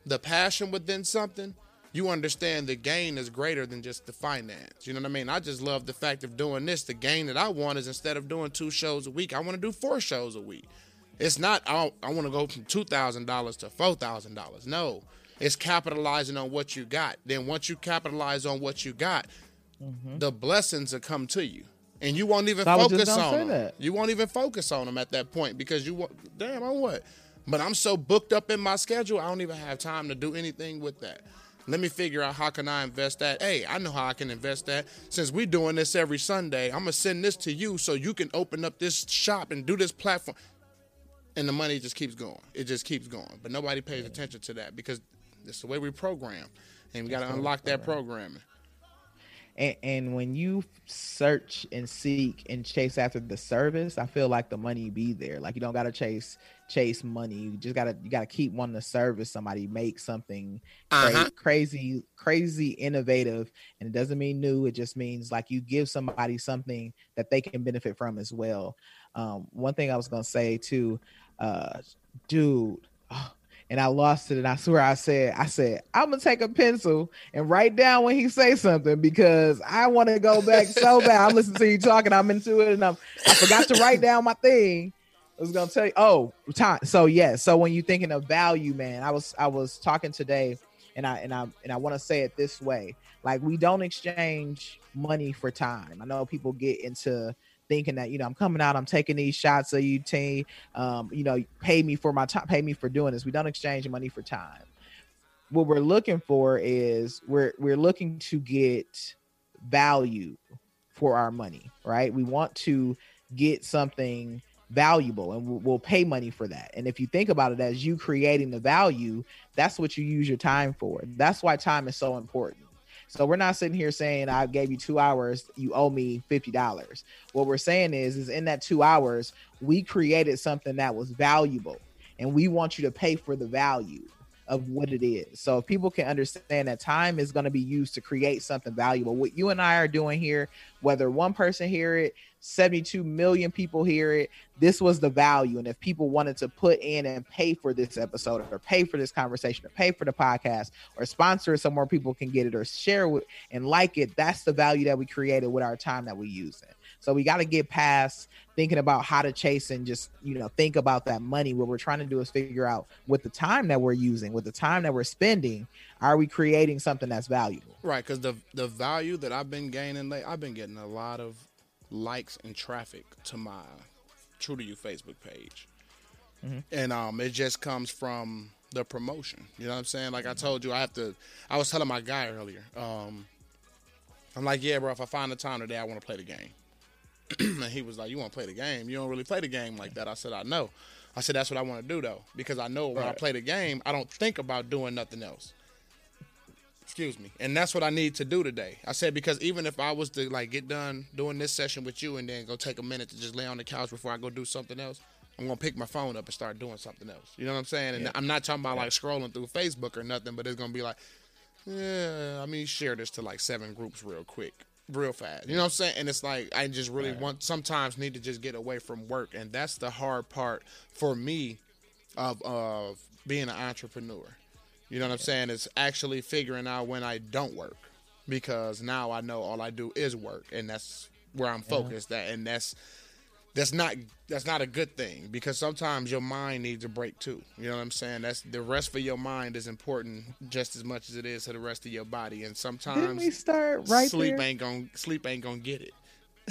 the passion within something, you understand the gain is greater than just the finance. You know what I mean? I just love the fact of doing this. The gain that I want is instead of doing two shows a week, I want to do four shows a week. It's not I, I want to go from two thousand dollars to four thousand dollars. No, it's capitalizing on what you got. Then once you capitalize on what you got, the blessings will come to you, and you won't even Mm-hmm. I focus on them. that. You won't even focus on them at that point because you damn on what? But I'm so booked up in my schedule, I don't even have time to do anything with that. Let me figure out how can I invest that. Hey, I know how I can invest that. Since we're doing this every Sunday, I'm gonna send this to you so you can open up this shop and do this platform. And the money just keeps going. It just keeps going. But nobody pays attention to that because it's the way we program. And we gotta unlock that programming. And, and when you search and seek and chase after the service i feel like the money be there. Like you don't gotta chase chase money. You just gotta you gotta keep wanting to service somebody make something Uh-huh. crazy crazy innovative. And it doesn't mean new. It just means like you give somebody something that they can benefit from as well. Um one thing i was gonna say too uh dude oh, and I lost it. And I swear I said, I said, I'm gonna take a pencil and write down when he say something because I want to go back so bad. I'm listening to you talking, I'm into it, and I'm, I forgot to write down my thing. I was gonna tell you, oh, time. So yeah, so when you're thinking of value, man, I was I was talking today, and I and I and I want to say it this way: like we don't exchange money for time. I know people get into thinking that you know I'm coming out, I'm taking these shots of you, team. Um, you know, pay me for my time, pay me for doing this. We don't exchange money for time. What we're looking for is we're we're looking to get value for our money, right? We want to get something valuable and we'll, we'll pay money for that. And if you think about it as you creating the value, that's what you use your time for. That's why time is so important. So we're not sitting here saying I gave you two hours, you owe me fifty dollars. What we're saying is, is in that two hours, we created something that was valuable, and we want you to pay for the value of what it is. So if people can understand that time is going to be used to create something valuable, what you and I are doing here, whether one person hear it, 72 million people hear it, this was the value. And if people wanted to put in and pay for this episode or pay for this conversation or pay for the podcast or sponsor it so more people can get it or share it and like it, that's the value that we created with our time that we use it. So we got to get past thinking about how to chase and just, you know, think about that money. What we're trying to do is figure out with the time that we're using, with the time that we're spending, are we creating something that's valuable? Right, because the the value that I've been gaining, like I've been getting a lot of likes and traffic to my True to You Facebook page, mm-hmm. and um, it just comes from the promotion. You know what I'm saying? Like I told you, I have to. I was telling my guy earlier. Um, I'm like, yeah, bro. If I find the time today, I want to play the game. and he was like, "You want to play the game? You don't really play the game like that." I said, "I know." I said, "That's what I want to do though, because I know when right. I play the game, I don't think about doing nothing else." Excuse me, and that's what I need to do today. I said because even if I was to like get done doing this session with you and then go take a minute to just lay on the couch before I go do something else, I'm gonna pick my phone up and start doing something else. You know what I'm saying? And yeah. I'm not talking about like scrolling through Facebook or nothing, but it's gonna be like, yeah, I mean, share this to like seven groups real quick real fast. You know what I'm saying? And it's like I just really right. want sometimes need to just get away from work, and that's the hard part for me of of being an entrepreneur. You know what I'm saying? It's actually figuring out when I don't work because now I know all I do is work, and that's where I'm uh-huh. focused yeah. at, and that's that's not that's not a good thing because sometimes your mind needs a break too. You know what I'm saying? That's the rest for your mind is important just as much as it is to the rest of your body. And sometimes Didn't we start right sleep there? ain't gonna sleep ain't gonna get it.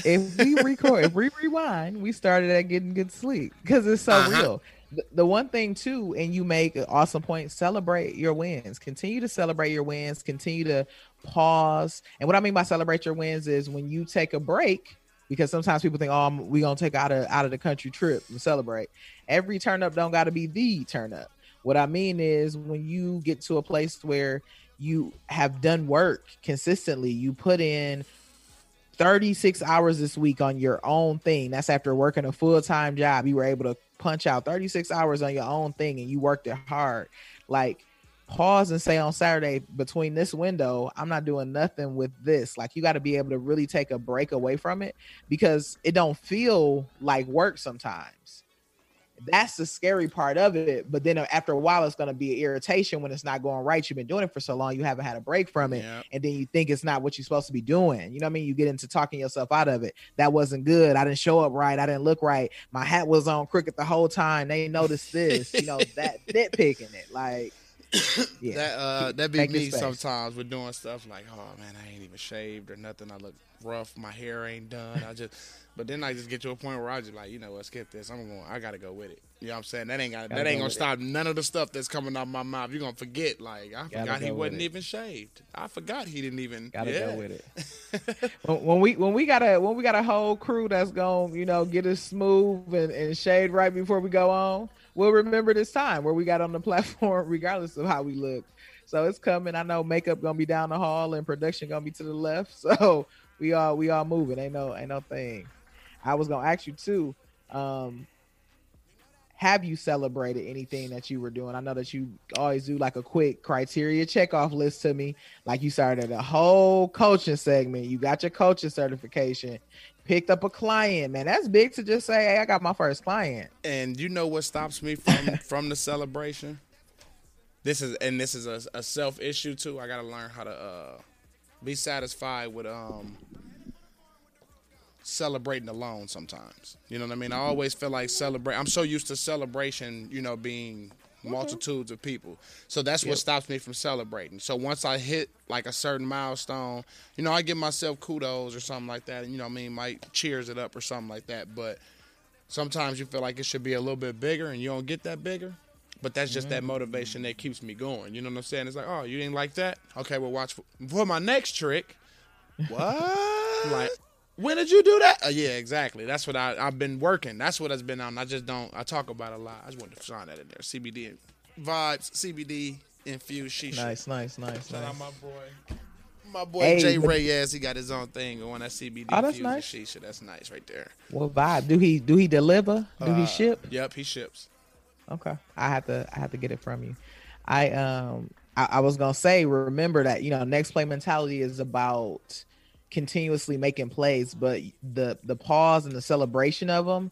If we record, if we rewind, we started at getting good sleep because it's so uh-huh. real. The, the one thing too, and you make an awesome point. Celebrate your wins. Continue to celebrate your wins. Continue to pause. And what I mean by celebrate your wins is when you take a break because sometimes people think, oh, we gonna take out of out of the country trip and celebrate. Every turn up don't got to be the turn up. What I mean is when you get to a place where you have done work consistently, you put in 36 hours this week on your own thing. That's after working a full time job. You were able to punch out 36 hours on your own thing and you worked it hard. Like pause and say on Saturday between this window, I'm not doing nothing with this. Like you got to be able to really take a break away from it because it don't feel like work sometimes. That's the scary part of it. But then uh, after a while, it's going to be irritation when it's not going right. You've been doing it for so long, you haven't had a break from it, yeah. and then you think it's not what you're supposed to be doing. You know what I mean? You get into talking yourself out of it. That wasn't good. I didn't show up right. I didn't look right. My hat was on crooked the whole time. They noticed this. You know that nitpicking it like yeah. That uh that be me sometimes with doing stuff like, oh man, I ain't even shaved or nothing. I look rough. My hair ain't done. I just, but then I just get to a point where I just like, you know what, skip this. I'm going. I gotta go with it. You know what I'm saying? That ain't got that ain't gonna stop it. none of the stuff that's coming out my mouth. You're gonna forget. Like I forgot he wasn't even shaved. I forgot he didn't even. Gotta yeah. go with it. when, when, we when we got a when we got a whole crew that's gonna you know get us smooth and, and shade right before we go on we'll remember this time where we got on the platform, regardless of how we look. So it's coming. I know makeup gonna be down the hall and production gonna be to the left. So we all we all moving. Ain't no ain't no thing. I was gonna ask you too. Um, have you celebrated anything that you were doing? I know that you always do like a quick criteria check off list to me. Like you started a whole coaching segment. You got your coaching certification picked up a client, man. That's big to just say, "Hey, I got my first client." And you know what stops me from from the celebration? This is and this is a, a self issue too. I got to learn how to uh, be satisfied with um celebrating alone sometimes. You know what I mean? I always feel like celebrate. I'm so used to celebration, you know, being multitudes of people. So that's yep. what stops me from celebrating. So once I hit like a certain milestone, you know, I give myself kudos or something like that, and you know, I mean, might cheers it up or something like that. But sometimes you feel like it should be a little bit bigger, and you don't get that bigger. But that's just mm-hmm. that motivation that keeps me going. You know what I'm saying? It's like, oh, you didn't like that? Okay, well, watch for, for my next trick. What? like, When did you do that? Uh, yeah, exactly. That's what I, I've been working. That's what has been on. I just don't. I talk about it a lot. I just wanted to shine that in there. CBD vibes, CBD infused shisha. Nice, nice, nice, Shout out nice. my boy. My boy Hey, Jay Reyes, he got his own thing going. That CBD Oh, that's infused nice. shisha. That's nice right there. What vibe? Do he do he deliver? Do Uh, he ship? Yep, he ships. Okay, I have to I have to get it from you. I um I, I was gonna say remember that you know next play mentality is about continuously making plays, but the the pause and the celebration of them.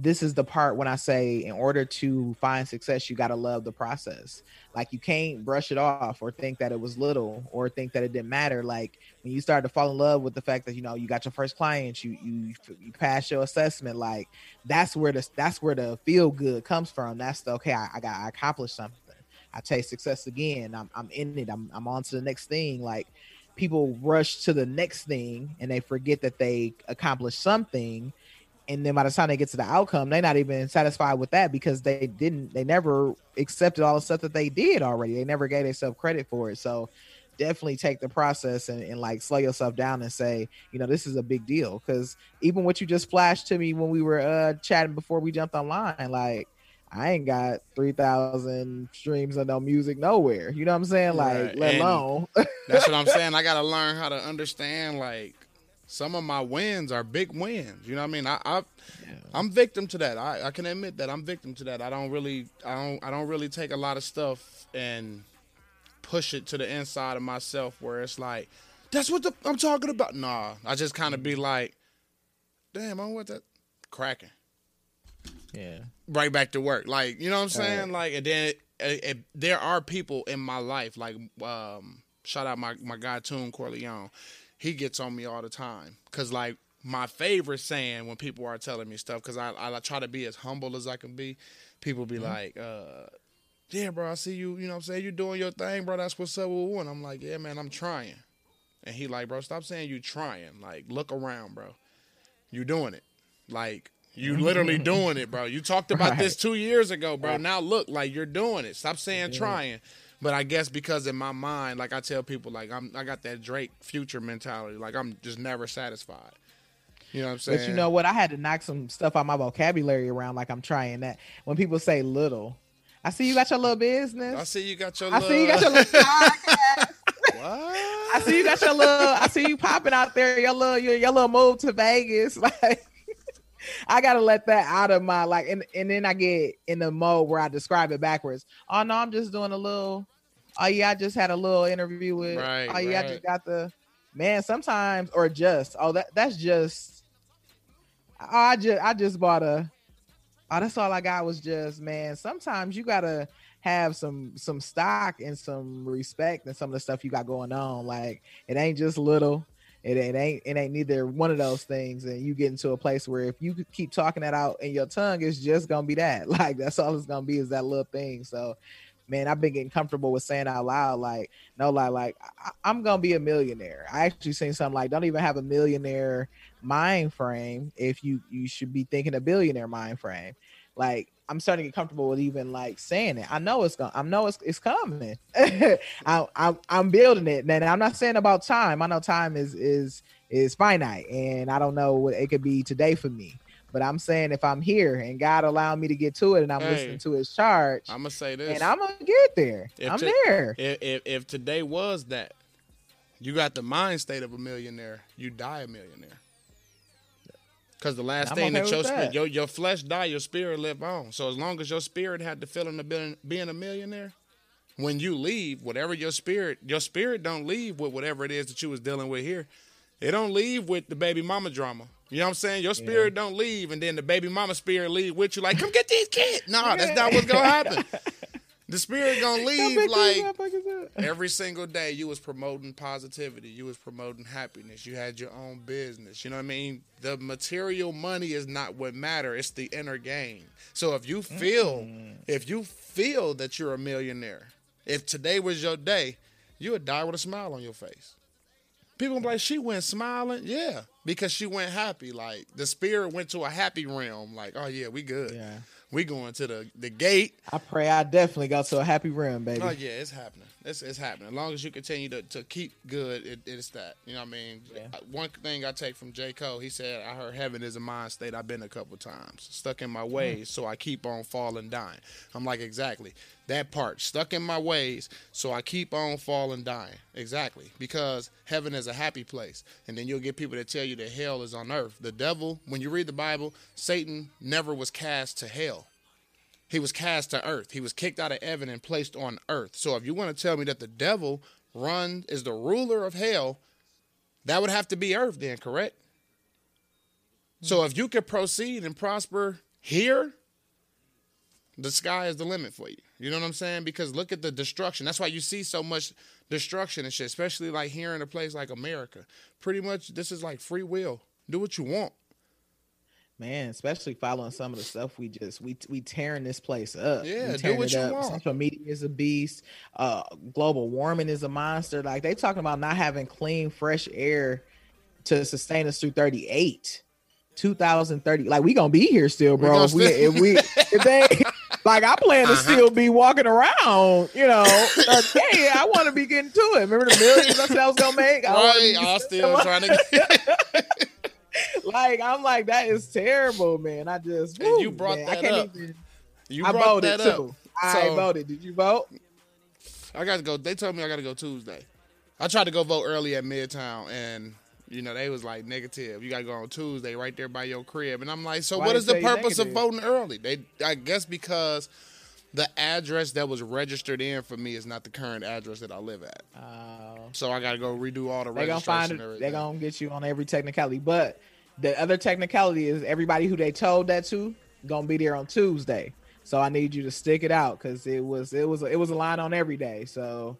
This is the part when I say in order to find success, you gotta love the process. Like you can't brush it off or think that it was little or think that it didn't matter. Like when you start to fall in love with the fact that you know you got your first client, you you you pass your assessment, like that's where the that's where the feel good comes from. That's the okay, I, I got I accomplished something. I taste success again. I'm I'm in it. I'm I'm on to the next thing. Like people rush to the next thing and they forget that they accomplished something. And then by the time they get to the outcome, they're not even satisfied with that because they didn't, they never accepted all the stuff that they did already. They never gave themselves credit for it. So definitely take the process and, and like slow yourself down and say, you know, this is a big deal. Cause even what you just flashed to me when we were uh chatting before we jumped online, like I ain't got three thousand streams of no music nowhere. You know what I'm saying? Like, Right. let And- alone That's what I'm saying. I gotta learn how to understand like some of my wins are big wins. You know what I mean? I, I I'm victim to that. I, I can admit that I'm victim to that. I don't really I don't I don't really take a lot of stuff and push it to the inside of myself where it's like, that's what the, I'm talking about. Nah, I just kind of be mm. like, damn, I'm what that cracking yeah. Right back to work. Like, you know what I'm saying? Right. Like, and then it, it, there are people in my life, like, um, shout out my, my guy, Toon Corleone. He gets on me all the time. Cause, like, my favorite saying when people are telling me stuff, cause I, I try to be as humble as I can be, people be like, uh, yeah, bro, I see you, you know what I'm saying? You're doing your thing, bro. That's what's up with one. I'm like, yeah, man, I'm trying. And he like, bro, stop saying you trying. Like, look around, bro. You doing it. Like, you literally doing it, bro. You talked about this two years ago, bro. Now look, like you're doing it. Stop saying trying. But I guess because in my mind, like I tell people, like I'm, I got that Drake future mentality. Like I'm just never satisfied. You know what I'm saying? But you know what? I had to knock some stuff out my vocabulary around like I'm trying that. When people say little, I see you got your little business. I see you got your. I little, see you got your little podcast. What? I see you got your little. I see you popping out there. Your little your, your little move to Vegas. Like I gotta let that out of my like, and and then I get in the mode where I describe it backwards. Oh no, I'm just doing a little. Oh yeah, I just had a little interview with. Right, oh yeah, I just got the man. Sometimes or just oh that that's just. Oh, I just I just bought a. Oh, that's all I got was just man. Sometimes you gotta have some some stock and some respect and some of the stuff you got going on. Like it ain't just little. It ain't, it ain't it ain't neither one of those things. And you get into a place where if you keep talking that out in your tongue, it's just gonna be that. Like that's all it's gonna be is that little thing. So man, I've been getting comfortable with saying out loud, like, no lie, like I, I'm gonna be a millionaire. I actually seen something like don't even have a millionaire mind frame if you you should be thinking a billionaire mind frame. Like I'm starting to get comfortable with even like saying it. I know it's going. I know it's it's coming. I, I'm I'm building it, and I'm not saying about time. I know time is is is finite, and I don't know what it could be today for me. But I'm saying if I'm here and God allowed me to get to it, and I'm Hey. listening to His charge, I'm gonna say this. and I'm gonna get there. If I'm to- there. if, if if today was that, you got the mind state of a millionaire, you die a millionaire. Because the last thing okay that your spirit, that. your your flesh die, your spirit live on. So as long as your spirit had the feeling of being being a millionaire, when you leave, whatever your spirit, your spirit don't leave with whatever it is that you was dealing with here. It don't leave with the baby mama drama. You know what I'm saying? Your spirit don't leave, and then the baby mama spirit leave with you. Like, come get these kids. No, that's not what's gonna happen. The spirit gonna leave like every single day you was promoting positivity. You was promoting happiness. You had your own business. You know what i mean? The material money is not what matter. It's the inner game. So if you feel if you feel that you're a millionaire if today was your day you would die with a smile on your face. People gonna be like she went smiling. Yeah because she went happy. Like the spirit went to a happy realm. Like, oh yeah, we good. Yeah. We going to the the gate. I pray I definitely go to a happy realm, baby. Oh yeah, it's happening. It's it's happening. As long as you continue to, to keep good, it, it's that. You know what I mean? Yeah. Uh, one thing I take from J. Cole, he said, I heard heaven is a mind state. I've been a couple times. Stuck in my hmm. ways, so I keep on falling dying. I'm like, exactly. That part. Stuck in my ways, so I keep on falling dying. Exactly. Because heaven is a happy place. And then you'll get people that tell you that hell is on earth. The devil, when you read the Bible, Satan never was cast to hell he was cast to earth. He was kicked out of heaven and placed on earth. So if you want to tell me that the devil run is the ruler of hell, that would have to be earth then, correct? So if you could proceed and prosper here, the sky is the limit for you. You know what I'm saying? Because look at the destruction. That's why you see so much destruction and shit, especially like here in a place like America. Pretty much this is like free will. Do what you want. Man, especially following some of the stuff we just we we tearing this place up. Yeah, do what you up. want. Social media is a beast. Uh, global warming is a monster. Like they talking about not having clean, fresh air to sustain us through thirty eight. 2030 like we gonna be here still bro if we if we if they like i plan to Uh-huh. still be walking around you know like, hey i want to be getting to it remember the millions i said i was gonna make I Right? I'm still trying to like i'm like that is terrible man i just And you brought man, I can't up. even You I brought voted that too. up. I So- voted. Did you vote? I got to go. They told me I got to go Tuesday. I tried to go vote early at Midtown, and you know they was like negative. You got to go on Tuesday, right there by your crib. And I'm like, so Why what they is the purpose of voting early? They, I guess, because the address that was registered in for me is not the current address that I live at. Uh, So I got to go redo all the gonna registration. find it. They're gonna get you on every technicality. But the other technicality is everybody who they told that to gonna be there on Tuesday. So I need you to stick it out because it was it was it was a line on every day. So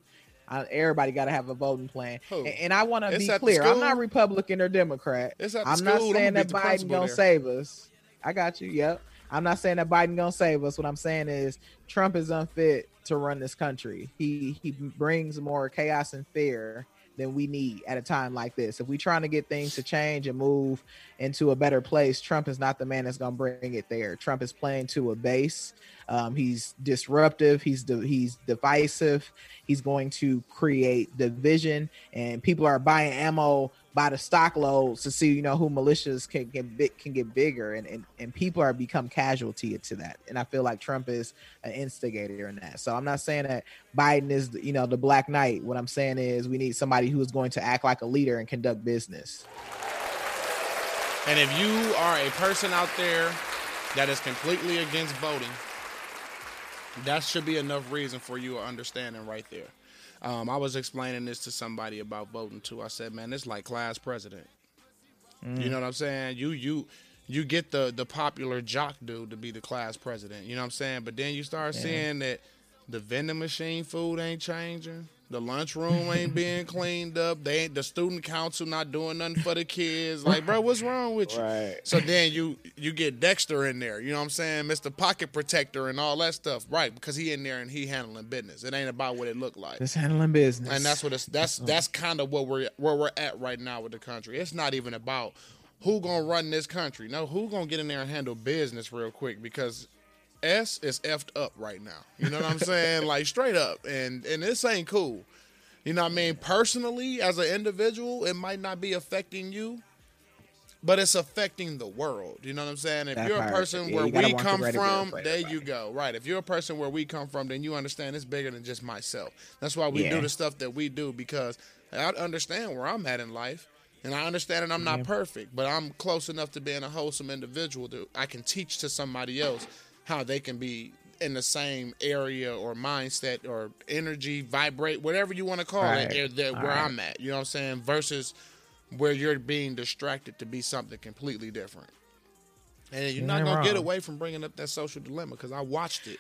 I, everybody got to have a voting plan. And, and I want to be clear. I'm not Republican or Democrat. It's at the I'm not saying that Biden gonna there. save us. I got you. Yep. I'm not saying that Biden gonna save us. What I'm saying is Trump is unfit to run this country. He he brings more chaos and fear than we need at a time like this. If we're trying to get things to change and move into a better place, Trump is not the man that's gonna bring it there. Trump is playing to a base. Um, he's disruptive. He's di- he's divisive. He's going to create division, and people are buying ammo by the stock loads to see you know who militias can get can get bigger, and, and and people are become casualty to that. And I feel like Trump is an instigator in that. So I'm not saying that Biden is you know the Black Knight. What I'm saying is we need somebody who is going to act like a leader and conduct business. And if you are a person out there that is completely against voting, that should be enough reason for you understanding right there. Um, I was explaining this to somebody about voting too. I said, man, it's like class president. You know what I'm saying? You you you get the the popular jock dude to be the class president. You know what I'm saying? But then you start seeing that the vending machine food ain't changing. The lunchroom ain't being cleaned up. They ain't the student council not doing nothing for the kids. Like, bro, what's wrong with you? Right. So then you you get Dexter in there, you know what I'm saying, Mr. Pocket Protector and all that stuff, right? Because he in there and he handling business. It ain't about what it look like, Just handling business. and that's what it's that's uh-huh. that's kind of what we're where we're at right now with the country. It's not even about who gonna run this country. No, who gonna get in there and handle business real quick because S is effed up right now. You know what I'm saying? like straight up, and and this ain't cool. You know what I mean? Personally, as an individual, it might not be affecting you, but it's affecting the world. You know what I'm saying? If That you're a person Yeah, where we come from, there you go. Right. If you're a person where we come from, then you understand it's bigger than just myself. That's why we Yeah. do the stuff that we do because I understand where I'm at in life. And I understand that I'm not perfect, but I'm close enough to being a wholesome individual that I can teach to somebody else how they can be in the same area or mindset or energy, vibrate, whatever you want to call Right. it, where Alright. I'm at. You know what I'm saying? Versus where you're being distracted to be something completely different. And you're You not gonna get away from bringing up that social dilemma because I watched it.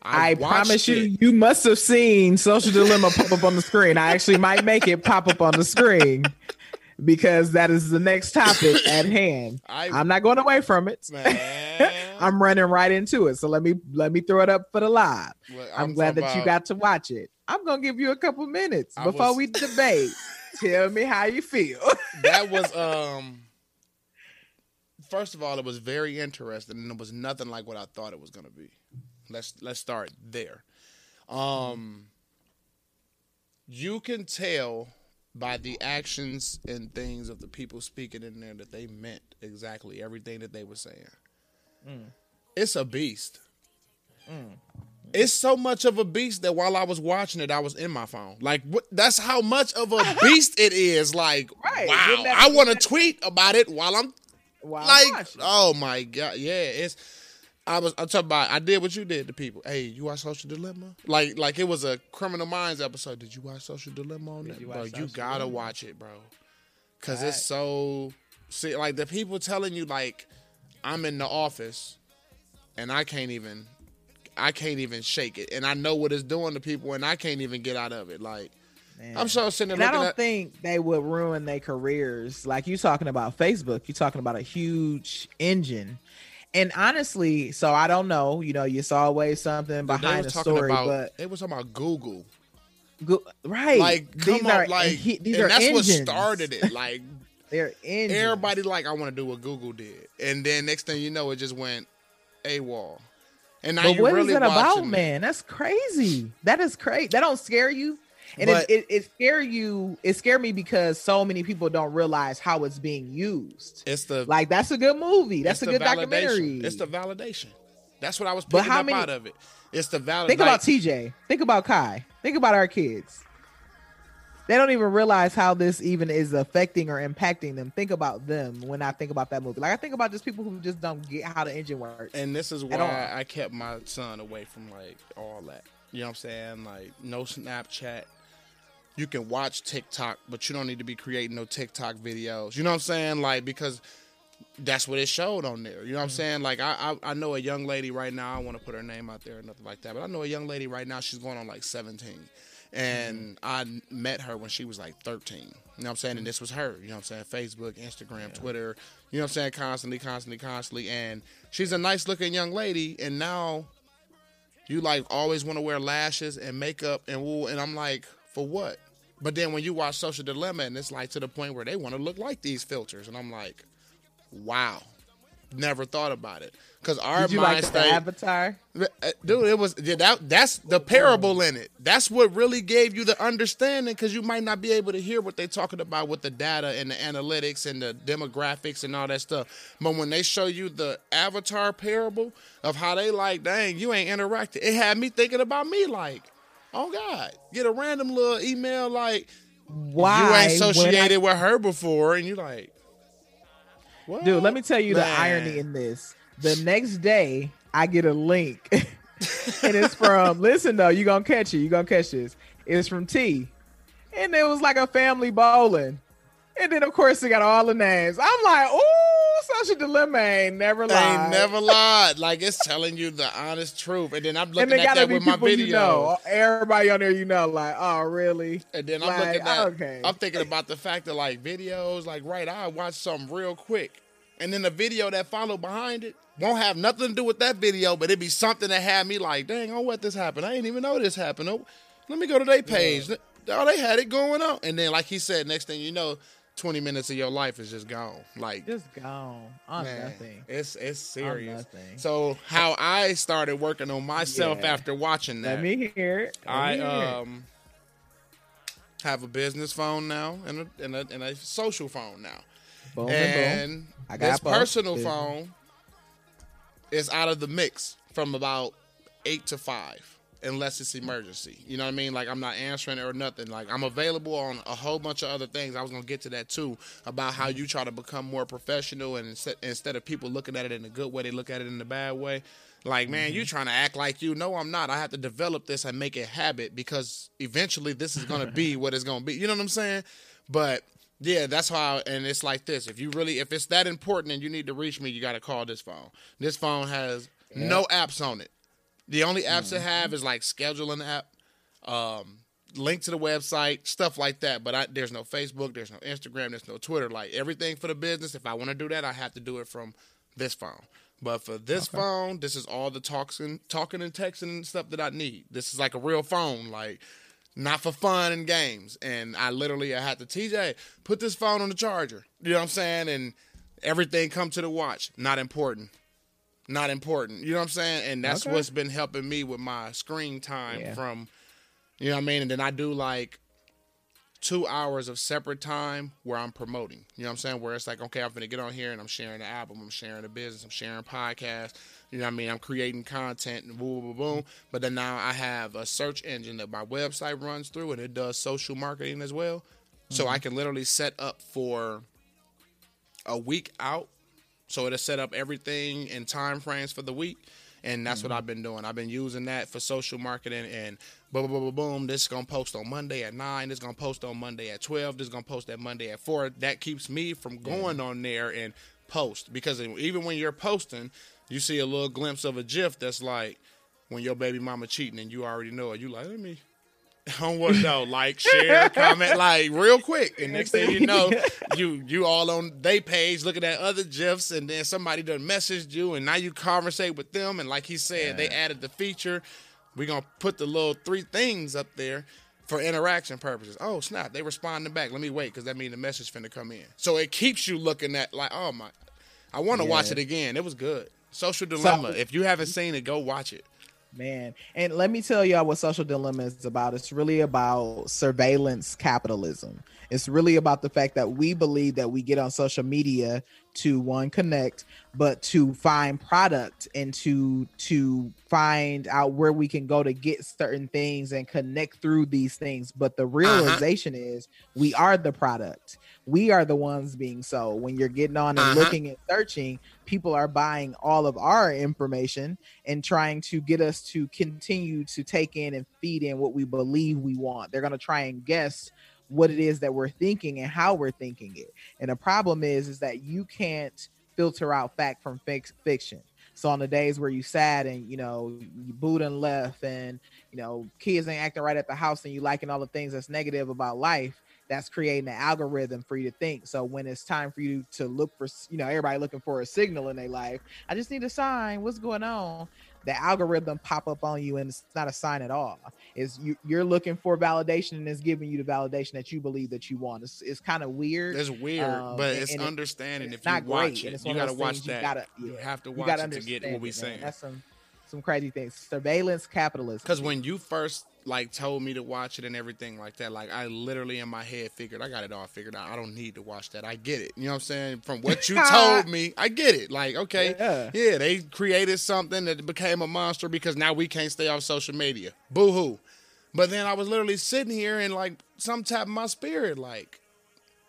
I, watched promise you, it. you must have seen Social Dilemma pop up on the screen. I actually might make it pop up on the screen because that is the next topic at hand. I- I'm not going away from it. Man. I'm running right into it. So let me let me throw it up for the live. Well, I'm, I'm glad that you got to watch it. I'm gonna give you a couple minutes I before was- we debate. Tell me how you feel. that was um first of all, it was very interesting, and it was nothing like what I thought it was going to be. Let's let's start there. Um, you can tell by the actions and things of the people speaking in there that they meant exactly everything that they were saying. Mm. It's a beast. It's so much of a beast that while I was watching it, I was in my phone. Like what, that's how much of a beast it is. Like Right. wow, I want to tweet about it while I'm Wow, like, oh my god, yeah, it's. I was. I'm talking about. I did what you did to people. Hey, you watch Social Dilemma? Like, like it was a Criminal Minds episode. Did you watch Social Dilemma on that, you bro? You gotta Dilemma? watch it, bro. Cause it's so. See, like the people telling you, like, I'm in the office, and I can't even, I can't even shake it, and I know what it's doing to people, and I can't even get out of it. Like, I'm so sitting And I don't at. think they would ruin their careers. Like you talking about Facebook, You're talking about a huge engine. And honestly, so I don't know. You know, it's always something behind the story, about. but They was talking about Google. go, right, Like, come these on, are like, he- these and are that's engines. what started it. Like, They're engines. everybody like, I want to do what Google did, and then next thing you know, it just went AWOL. And now But what is really that about, watching man? That's crazy. That is crazy. That don't scare you. And But- it, it, it scare you. It scare me because so many people don't realize how it's being used. It's the Like that's a good movie. That's a good documentary. It's the validation. That's what I was But picking how up many- out of it. It's the validation. Think about TJ. Think about Kai. Think about our kids. They don't even realize how this even is affecting or impacting them. Think about them when I think about that movie. Like I think about just people who just don't get how the engine works. and this is why I kept my son away from like all that. You know what I'm saying? Like no Snapchat. You can watch TikTok, but you don't need to be creating no TikTok videos. You know what I'm saying? Like because that's what it showed on there. You know what I'm mm-hmm. saying? Like I, I I know a young lady right now. I don't want to put her name out there or nothing like that, but I know a young lady right now. She's going on like 17, and I met her when she was like 13. You know what I'm saying? And this was her. You know what I'm saying? Facebook, Instagram, Twitter. You know what I'm saying? Constantly, constantly, constantly. And she's a nice looking young lady, and now you like always want to wear lashes and makeup and wool, and I'm like, for what? But then when you watch Social Dilemma, and it's like to the point where they want to look like these filters, and I'm like, wow, never thought about it because our Did you mind like state, Avatar? Uh, dude, it was yeah, that. That's the parable in it. That's what really gave you the understanding because you might not be able to hear what they're talking about with the data and the analytics and the demographics and all that stuff. But when they show you the Avatar parable of how they like, dang, you ain't interacting. it had me thinking about me like. Oh God! Get a random little email like Why? you ain't when I- associated with her before, and you like, what? Dude, let me tell you the irony in this. The next day, I get a link, and it's from. listen though, you gonna catch it. You gonna catch this. It's from T, and it was like a family bowling, and then of course they got all the names. I'm like, ooh, social dilemma ain't never They lied. ain't never lied. Like it's telling you the honest truth, and then I'm looking at that with my video. you know. Everybody on there, you know, like, oh, really? And then I'm Like, looking at, okay. I'm thinking about the fact that like videos, like right, I watch something real quick, and then the video that followed behind it won't have nothing to do with that video, but it'd be something that had me like, dang, oh, what this happened? I didn't even know this happened. Oh, let me go to their page. Oh, they had it going on, and then like he said, next thing you know, 20 minutes of your life is just gone. Like Just gone on Man, nothing. It's it's serious. So how I started working on myself Yeah. after watching that. Let me hear it. Let I hear it. um have a business phone now and a and a, and a social phone now. boom and boom. I got this personal phone is out of the mix from about eight to five. Unless it's emergency, you know what I mean. Like I'm not answering it or nothing. Like I'm available on a whole bunch of other things. I was gonna get to that too about how you try to become more professional and instead, instead of people looking at it in a good way, they look at it in a bad way. Like man, you mm-hmm. trying to act like you. No, I'm not. I have to develop this and make it habit because eventually this is gonna be what it's gonna be. You know what I'm saying? But yeah, that's how. And it's like this: if you really, if it's that important and you need to reach me, you got to call this phone. This phone has no apps on it. The only apps I have is like scheduling app, um, link to the website, stuff like that. But I, there's no Facebook, there's no Instagram, there's no Twitter. Like everything for the business, if I want to do that, I have to do it from this phone. But for this phone, this is all the talking, talking and texting and stuff that I need. This is like a real phone, like not for fun and games. And I literally I had to TJ put this phone on the charger. You know what I'm saying? And Everything come to the watch. Not important. Not important. You know what I'm saying? And that's Okay. what's been helping me with my screen time Yeah. from you know what I mean? And then I do like two hours of separate time where I'm promoting. You know what I'm saying? Where it's like, okay, I'm gonna get on here and I'm sharing the album, I'm sharing the business, I'm sharing podcasts. You know what I mean? I'm creating content and boom, boom, boom. But then now I have a search engine that my website runs through and it does social marketing as well. So mm-hmm. I can literally set up for a week out. So it'll set up everything in time frames for the week. And that's what mm-hmm. I've been doing. I've been using that for social marketing and boom, boom, boom, boom, boom. This is gonna post on Monday at nine. This is gonna post on Monday at twelve. This is gonna post at Monday at four. That keeps me from going on there and post because even when you're posting, you see a little glimpse of a GIF that's like when your baby mama cheating and you already know it. You like, let me what though? Like, share, comment, like real quick, and next thing you know, you you all on they page looking at other gifs, and then somebody done messaged you, and now you conversate with them, and like he said, they added the feature. We're gonna put the little three things up there for interaction purposes. Oh snap, they responding back. Let me wait because that means the message finna come in. So it keeps you looking at like, oh my, I want to watch it again. It was good. Social Dilemma. So- if you haven't seen it, go watch it. Man, and let me tell y'all what social dilemma is about. It's really about surveillance capitalism. It's really about the fact that we believe that we get on social media to one connect, but to find product and to to find out where we can go to get certain things and connect through these things. But the realization is we are the product. We are the ones being sold. When you're getting on and Uh-huh. looking and searching, people are buying all of our information and trying to get us to continue to take in and feed in what we believe we want. They're going to try and guess what it is that we're thinking and how we're thinking it. And the problem is is that you can't filter out fact from fix, fiction. So on the days where you sad and you know you booed and left and you know kids ain't acting right at the house and you liking all the things that's negative about life, that's creating an algorithm for you to think. So when it's time for you to look for, you know, everybody looking for a signal in their life, I just need a sign. What's going on? The algorithm pop up on you, and it's not a sign at all. Is you, you're looking for validation, and it's giving you the validation that you believe that you want. It's, it's kind of weird. It's weird, Um, but and- it's and understanding it's if you watch great, it. You gotta watch that you gotta- you yeah. have to watch it to get what we're saying. That's some some crazy things. Surveillance capitalism. Because when you first like told me to watch it and everything like that, like I literally in my head figured I got it all figured out. I don't need to watch that. I get it. You know what I'm saying? From what you told me, I get it. Like okay, Yeah. yeah, they created something that became a monster because now we can't stay off social media. Boo hoo. But then I was literally sitting here and like some tap my spirit like.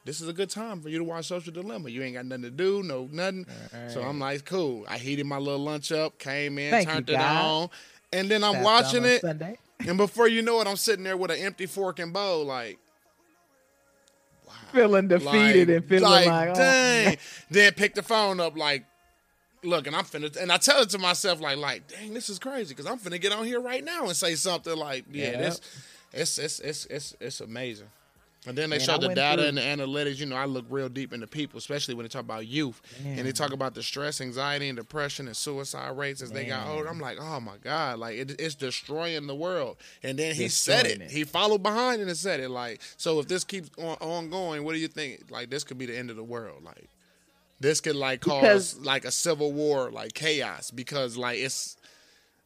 This is a good time for you to watch Social Dilemma. You ain't got nothing to do, no nothing. So I'm like, cool. I heated my little lunch up, came in, Thank turned it God. on, and then I'm watching on it. Sunday. And before you know it, I'm sitting there with an empty fork and bowl, like, feeling defeated like, and feeling like, like, oh, dang. then pick the phone up, like, look, and I'm finna, and I tell it to myself, like, like, dang, this is crazy, because I'm finna get on here right now and say something like, yeah, Yep. this, it's, it's, it's, it's, it's amazing. And then they Man, show the data through- and the analytics. You know, I look real deep into people, especially when they talk about youth, and they talk about the stress, anxiety, and depression and suicide rates as they got older. I'm like, oh my god, like it, it's destroying the world. And then he said it. It. He followed behind and said it. Like, so if this keeps on ongoing, what do you think? Like, this could be the end of the world. Like, this could like cause Because- like a civil war, like chaos, because like it's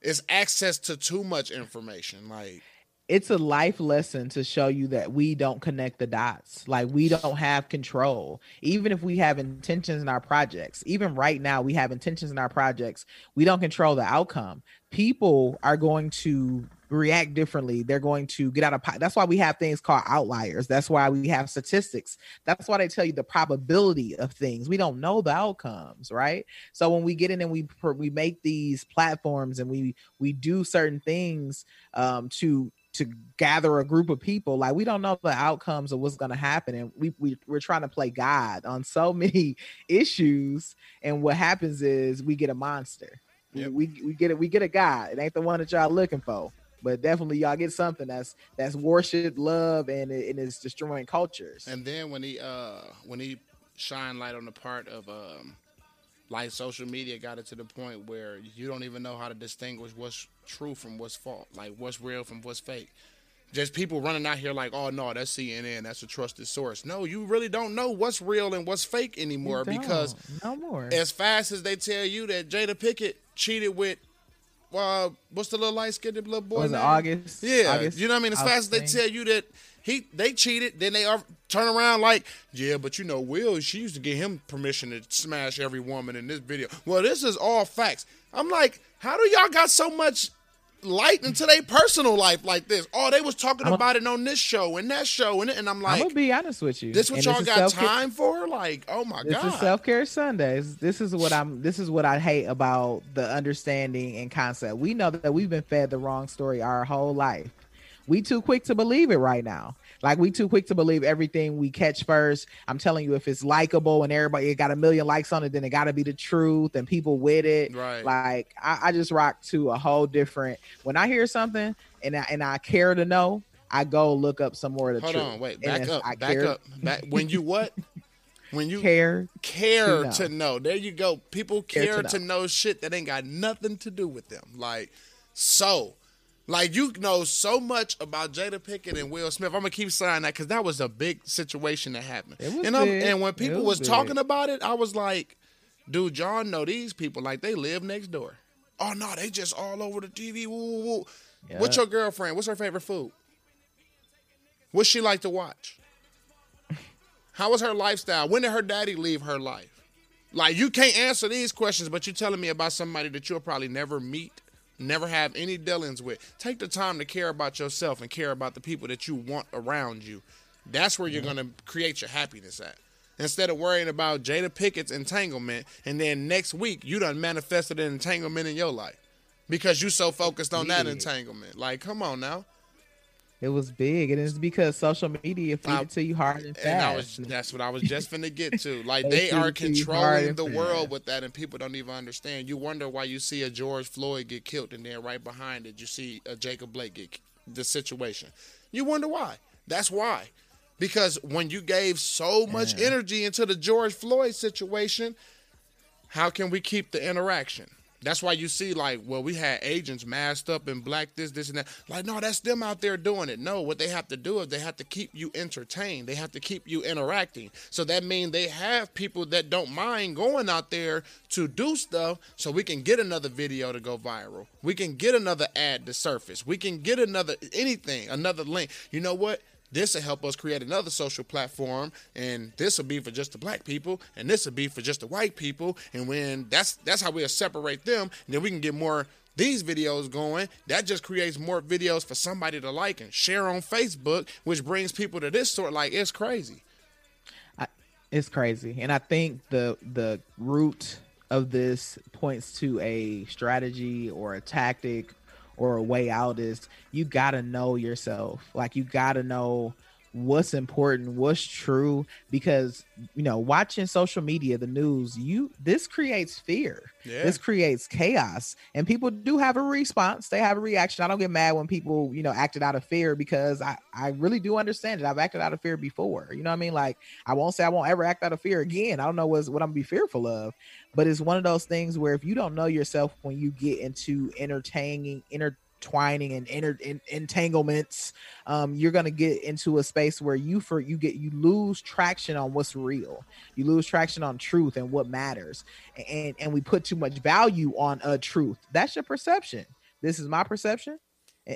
it's access to too much information. Like, it's a life lesson to show you that we don't connect the dots. Like we don't have control. Even if we have intentions in our projects, even right now we have intentions in our projects, we don't control the outcome. People are going to react differently. They're going to get out of that's why we have things called outliers. That's why we have statistics. That's why they tell you the probability of things. We don't know the outcomes, right? So when we get in and we we make these platforms and we we do certain things um to to gather a group of people like we don't know the outcomes of what's going to happen and we, we we're trying to play god on so many issues and what happens is we get a monster. Yep. we, we get it we get a god. It ain't the one that y'all looking for but definitely y'all get something that's that's worship love and, it, and it's destroying cultures. And then when he uh when he shine light on the part of um like social media got it to the point where you don't even know how to distinguish what's true from what's false, like what's real from what's fake. just people running out here like, oh no, that's CNN, that's a trusted source. No, you really don't know what's real and what's fake anymore because no more. as fast as they tell you that Jada Pinkett cheated with, uh, what's the little light skinned little boy? was it name? August? Yeah, August? you know what I mean. As fast as they tell you that he they cheated, then they are, turn around like, yeah, but you know, Will she used to get him permission to smash every woman in this video. Well, this is all facts. I'm like, how do y'all got so much light into their personal life like this? Oh, they was talking I'm a- about it on this show and that show, and and I'm like, I'm gonna be honest with you. this what And y'all got time for? Like, oh my This god. is self care Sundays. This is what I'm. This is what I hate about the understanding and concept. We know that we've been fed the wrong story our whole life. We too quick to believe it right now. Like we too quick to believe everything we catch first. I'm telling you, if it's likable and everybody it got a million likes on it, then it got to be the truth and people with it. Right. Like I, I just rock to a whole different. When I hear something and I, and I care to know, I go look up some more of the Hold truth. on, wait, back up, I back care- up, back. When you what? When you Care care to to know. know. There you go. People Care care, to to, know. shit that ain't got nothing to do with them. Like so. Like you know so much about Jada Pinkett and Will Smith. I'm gonna keep saying that because that was a big situation that happened. It and and when It people was was, talking about it, I was like, dude, y'all know these people like they live next door. Oh no, they just all over the TV. Woo, woo, woo. What's your girlfriend? What's her favorite food? What's she like to watch? How was her lifestyle? When did her daddy leave her life? Like you can't answer these questions, but you're telling me about somebody that you'll probably never meet, never have any dealings with. Take the time to care about yourself and care about the people that you want around you. That's where you're gonna create your happiness at. Instead of worrying about Jada Pinkett's entanglement, and then next week you done manifested an entanglement in your life because you so focused on that entanglement. Like, come on now. It was big, and it's because social media feed I- to you hard and fast. And I was that's what I was just finna get to. Like They they are feed it to you hard controlling the world with that and people don't even understand. You wonder why you see a George Floyd get killed and then right behind it you see a Jacob Blake get the situation. You wonder why. That's why. Because when you gave so much Yeah. energy into the George Floyd situation, how can we keep the interaction? That's why you see, like, well, we had agents masked up in black this, this, and that. Like, no, that's them out there doing it. No, what they have to do is they have to keep you entertained. They have to keep you interacting. So that means they have people that don't mind going out there to do stuff so we can get another video to go viral. We can get another ad to surface. We can get another anything, another link. You know what? This will help us create another social platform, and this will be for just the black people, and this will be for just the white people. And when that's that's how we'll separate them, and then we can get more these videos going. That just creates more videos for somebody to like and share on Facebook, which brings people to this sort. Like it's crazy. it's crazy, and I think the the root of this points to a strategy or a tactic or a way out is you got to know yourself. Like you got to know what's important, what's true because you know, watching social media, the news, you this creates fear. Yeah. This creates chaos and people do have a response. They have a reaction. I don't get mad when people, you know, acted out of fear because I I really do understand it. I've acted out of fear before. You know what I mean? Like I won't say I won't ever act out of fear again. I don't know what's, what I'm gonna be fearful of, but it's one of those things where if you don't know yourself when you get into entertaining intertwining and inter, in, entanglements um, you're gonna get into a space where you for you get you lose traction on what's real. You lose traction on truth and what matters and and we put too much value on a truth. That's your perception. This is my perception.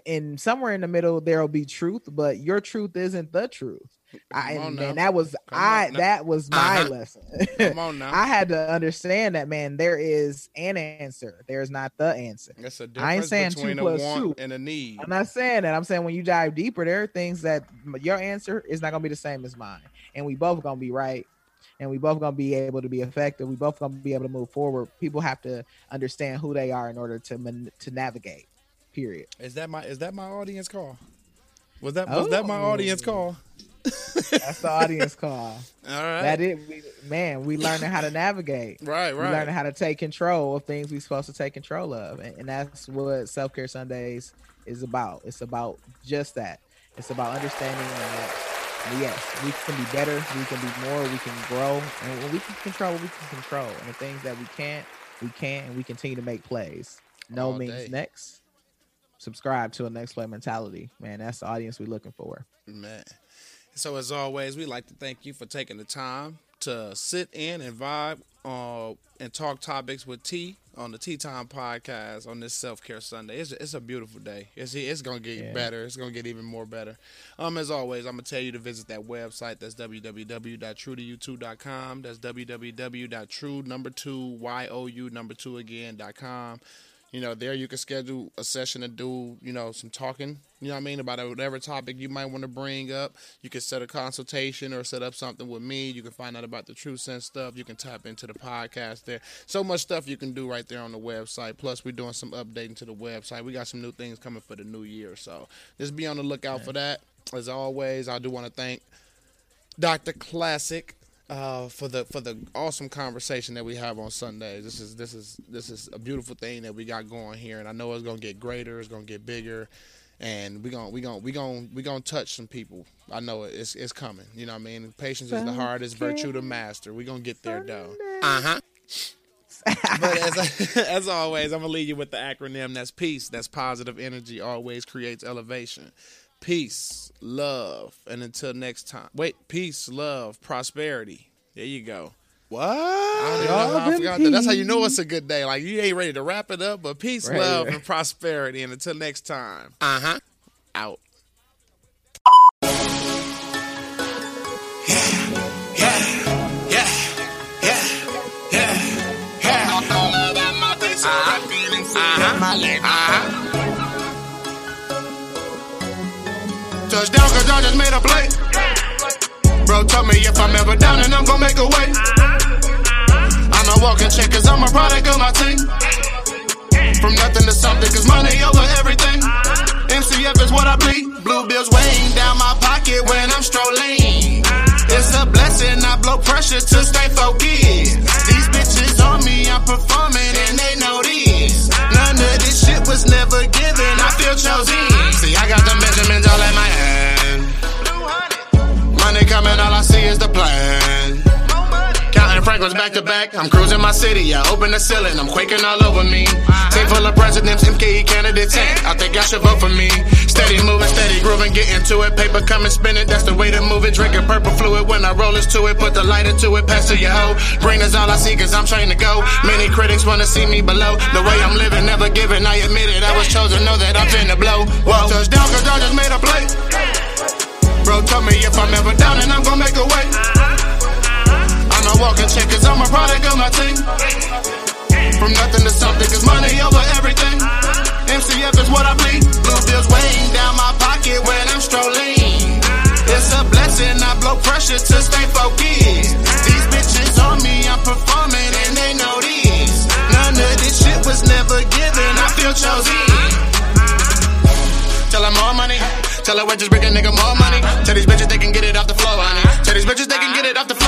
And somewhere in the middle there'll be truth but your truth isn't the truth I, and, now. that was Come I that was my Uh-huh. lesson Come on now. I had to understand that man there is an answer there's not the answer That's a I ain't difference saying two between a plus want two. and a need. I'm not saying that. I'm saying when you dive deeper, there are things that your answer is not gonna be the same as mine, and we both gonna be right, and we both gonna be able to be effective. We both gonna be able to move forward. People have to understand who they are in order to man- to navigate. Period. Is that my is that my audience call? Was that was that my Oh. audience call? That's the audience call. All right. That it, we, man. We learning how to navigate. right, right. We learning how to take control of things we're supposed to take control of, and, and that's what self care Sundays is about. It's about just that. It's about understanding that yes, we can be better, we can be more, we can grow, and when we can control, what we can control, and the things that we can't, we can't, and we continue to make plays. No All means day. next. subscribe to a next play mentality. Man, that's the audience we're looking for. Man. So as always, we'd like to thank you for taking the time to sit in and vibe uh, and talk topics with T on the Tea Time podcast on this self care Sunday. It's, it's a beautiful day. It's it's gonna get Yeah. better. It's gonna get even more better. Um, as always, I'm gonna tell you to visit that website. That's www.truetoyou2.com. That's www.true number two y o u number two again dot com. You know, there you can schedule a session to do, you know, some talking, you know what I mean, about whatever topic you might want to bring up. You can set a consultation or set up something with me. You can find out about the True Sense stuff. You can tap into the podcast there. So much stuff you can do right there on the website. Plus, we're doing some updating to the website. We got some new things coming for the new year. So just be on the lookout for that. As always, I do want to thank Dr. Classic uh, for the for the awesome conversation that we have on Sundays. This is this is this is a beautiful thing that we got going here, and I know it's gonna get greater. It's gonna get bigger, and we gonna we gonna we gonna we gonna touch some people. I know it. it's it's coming. You know what I mean? Patience is the hardest virtue to master. We gonna get there though. Uh huh. but as, as always, I'm gonna leave you with the acronym. That's peace. That's positive energy. Always creates elevation. Peace, love, and until next time. Wait, peace, love, prosperity. There you go. What? I don't even know how I forgot that. That's how you know it's a good day. Like you ain't ready to wrap it up, but peace, Right, love, right. and prosperity. And until next time. Uh huh. Out. Touchdown, cause I just made a play. Bro, tell me if I'm ever down and I'm gonna make a way. I'm a walking check cause I'm a product of my team. From nothing to something cause money over everything. MCF is what I bleed. Blue bills weighing down my pocket when I'm strolling. It's a blessing, I blow pressure to stay focused. These bitches on me, I'm performing and they know this. Was never given, I feel chosen. See, I got the Benjamins all in my hand. Money coming, all I see is the plan. Franklin's back to back. I'm cruising my city. I open the ceiling. I'm quaking all over me. Team full of presidents, MKE candidates. and I think y'all should vote for me. Steady moving, steady grooving, getting to it. Paper coming, spinning. That's the way to move it. Drinking purple fluid when I roll this to it. Put the lighter to it. Pass to your hoe. Green is all I see cause I'm trying to go. Many critics wanna see me below. The way I'm living, never giving. I admit it. I was chosen. Know that I'm finna blow. Whoa. Touchdown cause I just made a play. Bro, tell me if I'm ever down and I'm gonna make a way. I'm a check cause I'm a product of my team. From nothing to something cause money over everything. MCF is what I bleed. Blue bills weighing down my pocket when I'm strolling. It's a blessing, I blow pressure to stay focused. These bitches on me, I'm performing and they know this. None of this shit was never given, I feel chosen. Tell her more money. Tell her just bring a nigga more money. Tell these bitches they can get it off the floor, honey. Tell these bitches they can get it off the floor,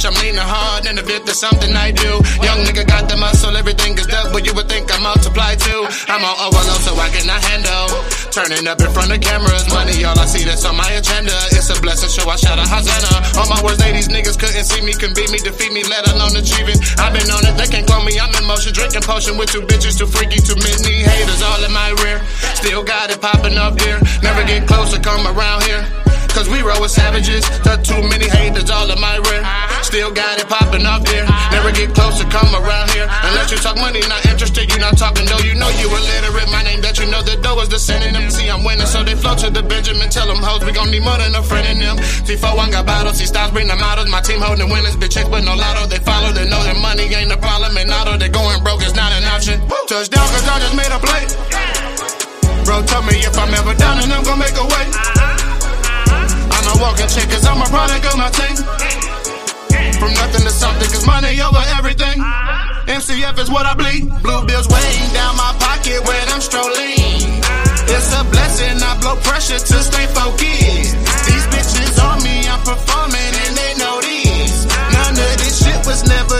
bitch, I'm leaning hard. And if it's something I do, young nigga got the muscle, everything is double. You would think I multiply too. I'm on overload so I cannot handle. Turning up in front of cameras, money, all I see that's on my agenda. It's a blessing, so I shout a Hosanna. All my words, these niggas couldn't see me, can beat me, defeat me, let alone achieve it. I've been on it, they can't clone me. I'm in motion, drinking potion with two bitches, too freaky, too many haters all in my rear. Still got it popping up here. Never get closer, come around here. Cause we roll with savages. Got too many haters all in my rear. Still got it popping up here. Never get close to come around here. Unless you talk money, not interested, you not talking though. You know you illiterate. My name that you know the dough is the synonym. See, I'm winning, so they flow to the Benjamin. Tell them hoes we gon' need more than a friend in them. T4 one got bottles, see styles bring the models. My team holding winners, bitch checks but no lotto. They follow, they know that money ain't a problem. And auto, they going broke, it's not an option. Touchdown, cause I just made a play. Bro, tell me if I'm ever down and I'm gonna make a way. I walk and check, cause I'm a product of my team. From nothing to something, cause money over everything. MCF is what I bleed. Blue bills weighing down my pocket when I'm strolling. It's a blessing, I blow pressure to stay focused. These bitches on me, I'm performing and they know this. None of this shit was never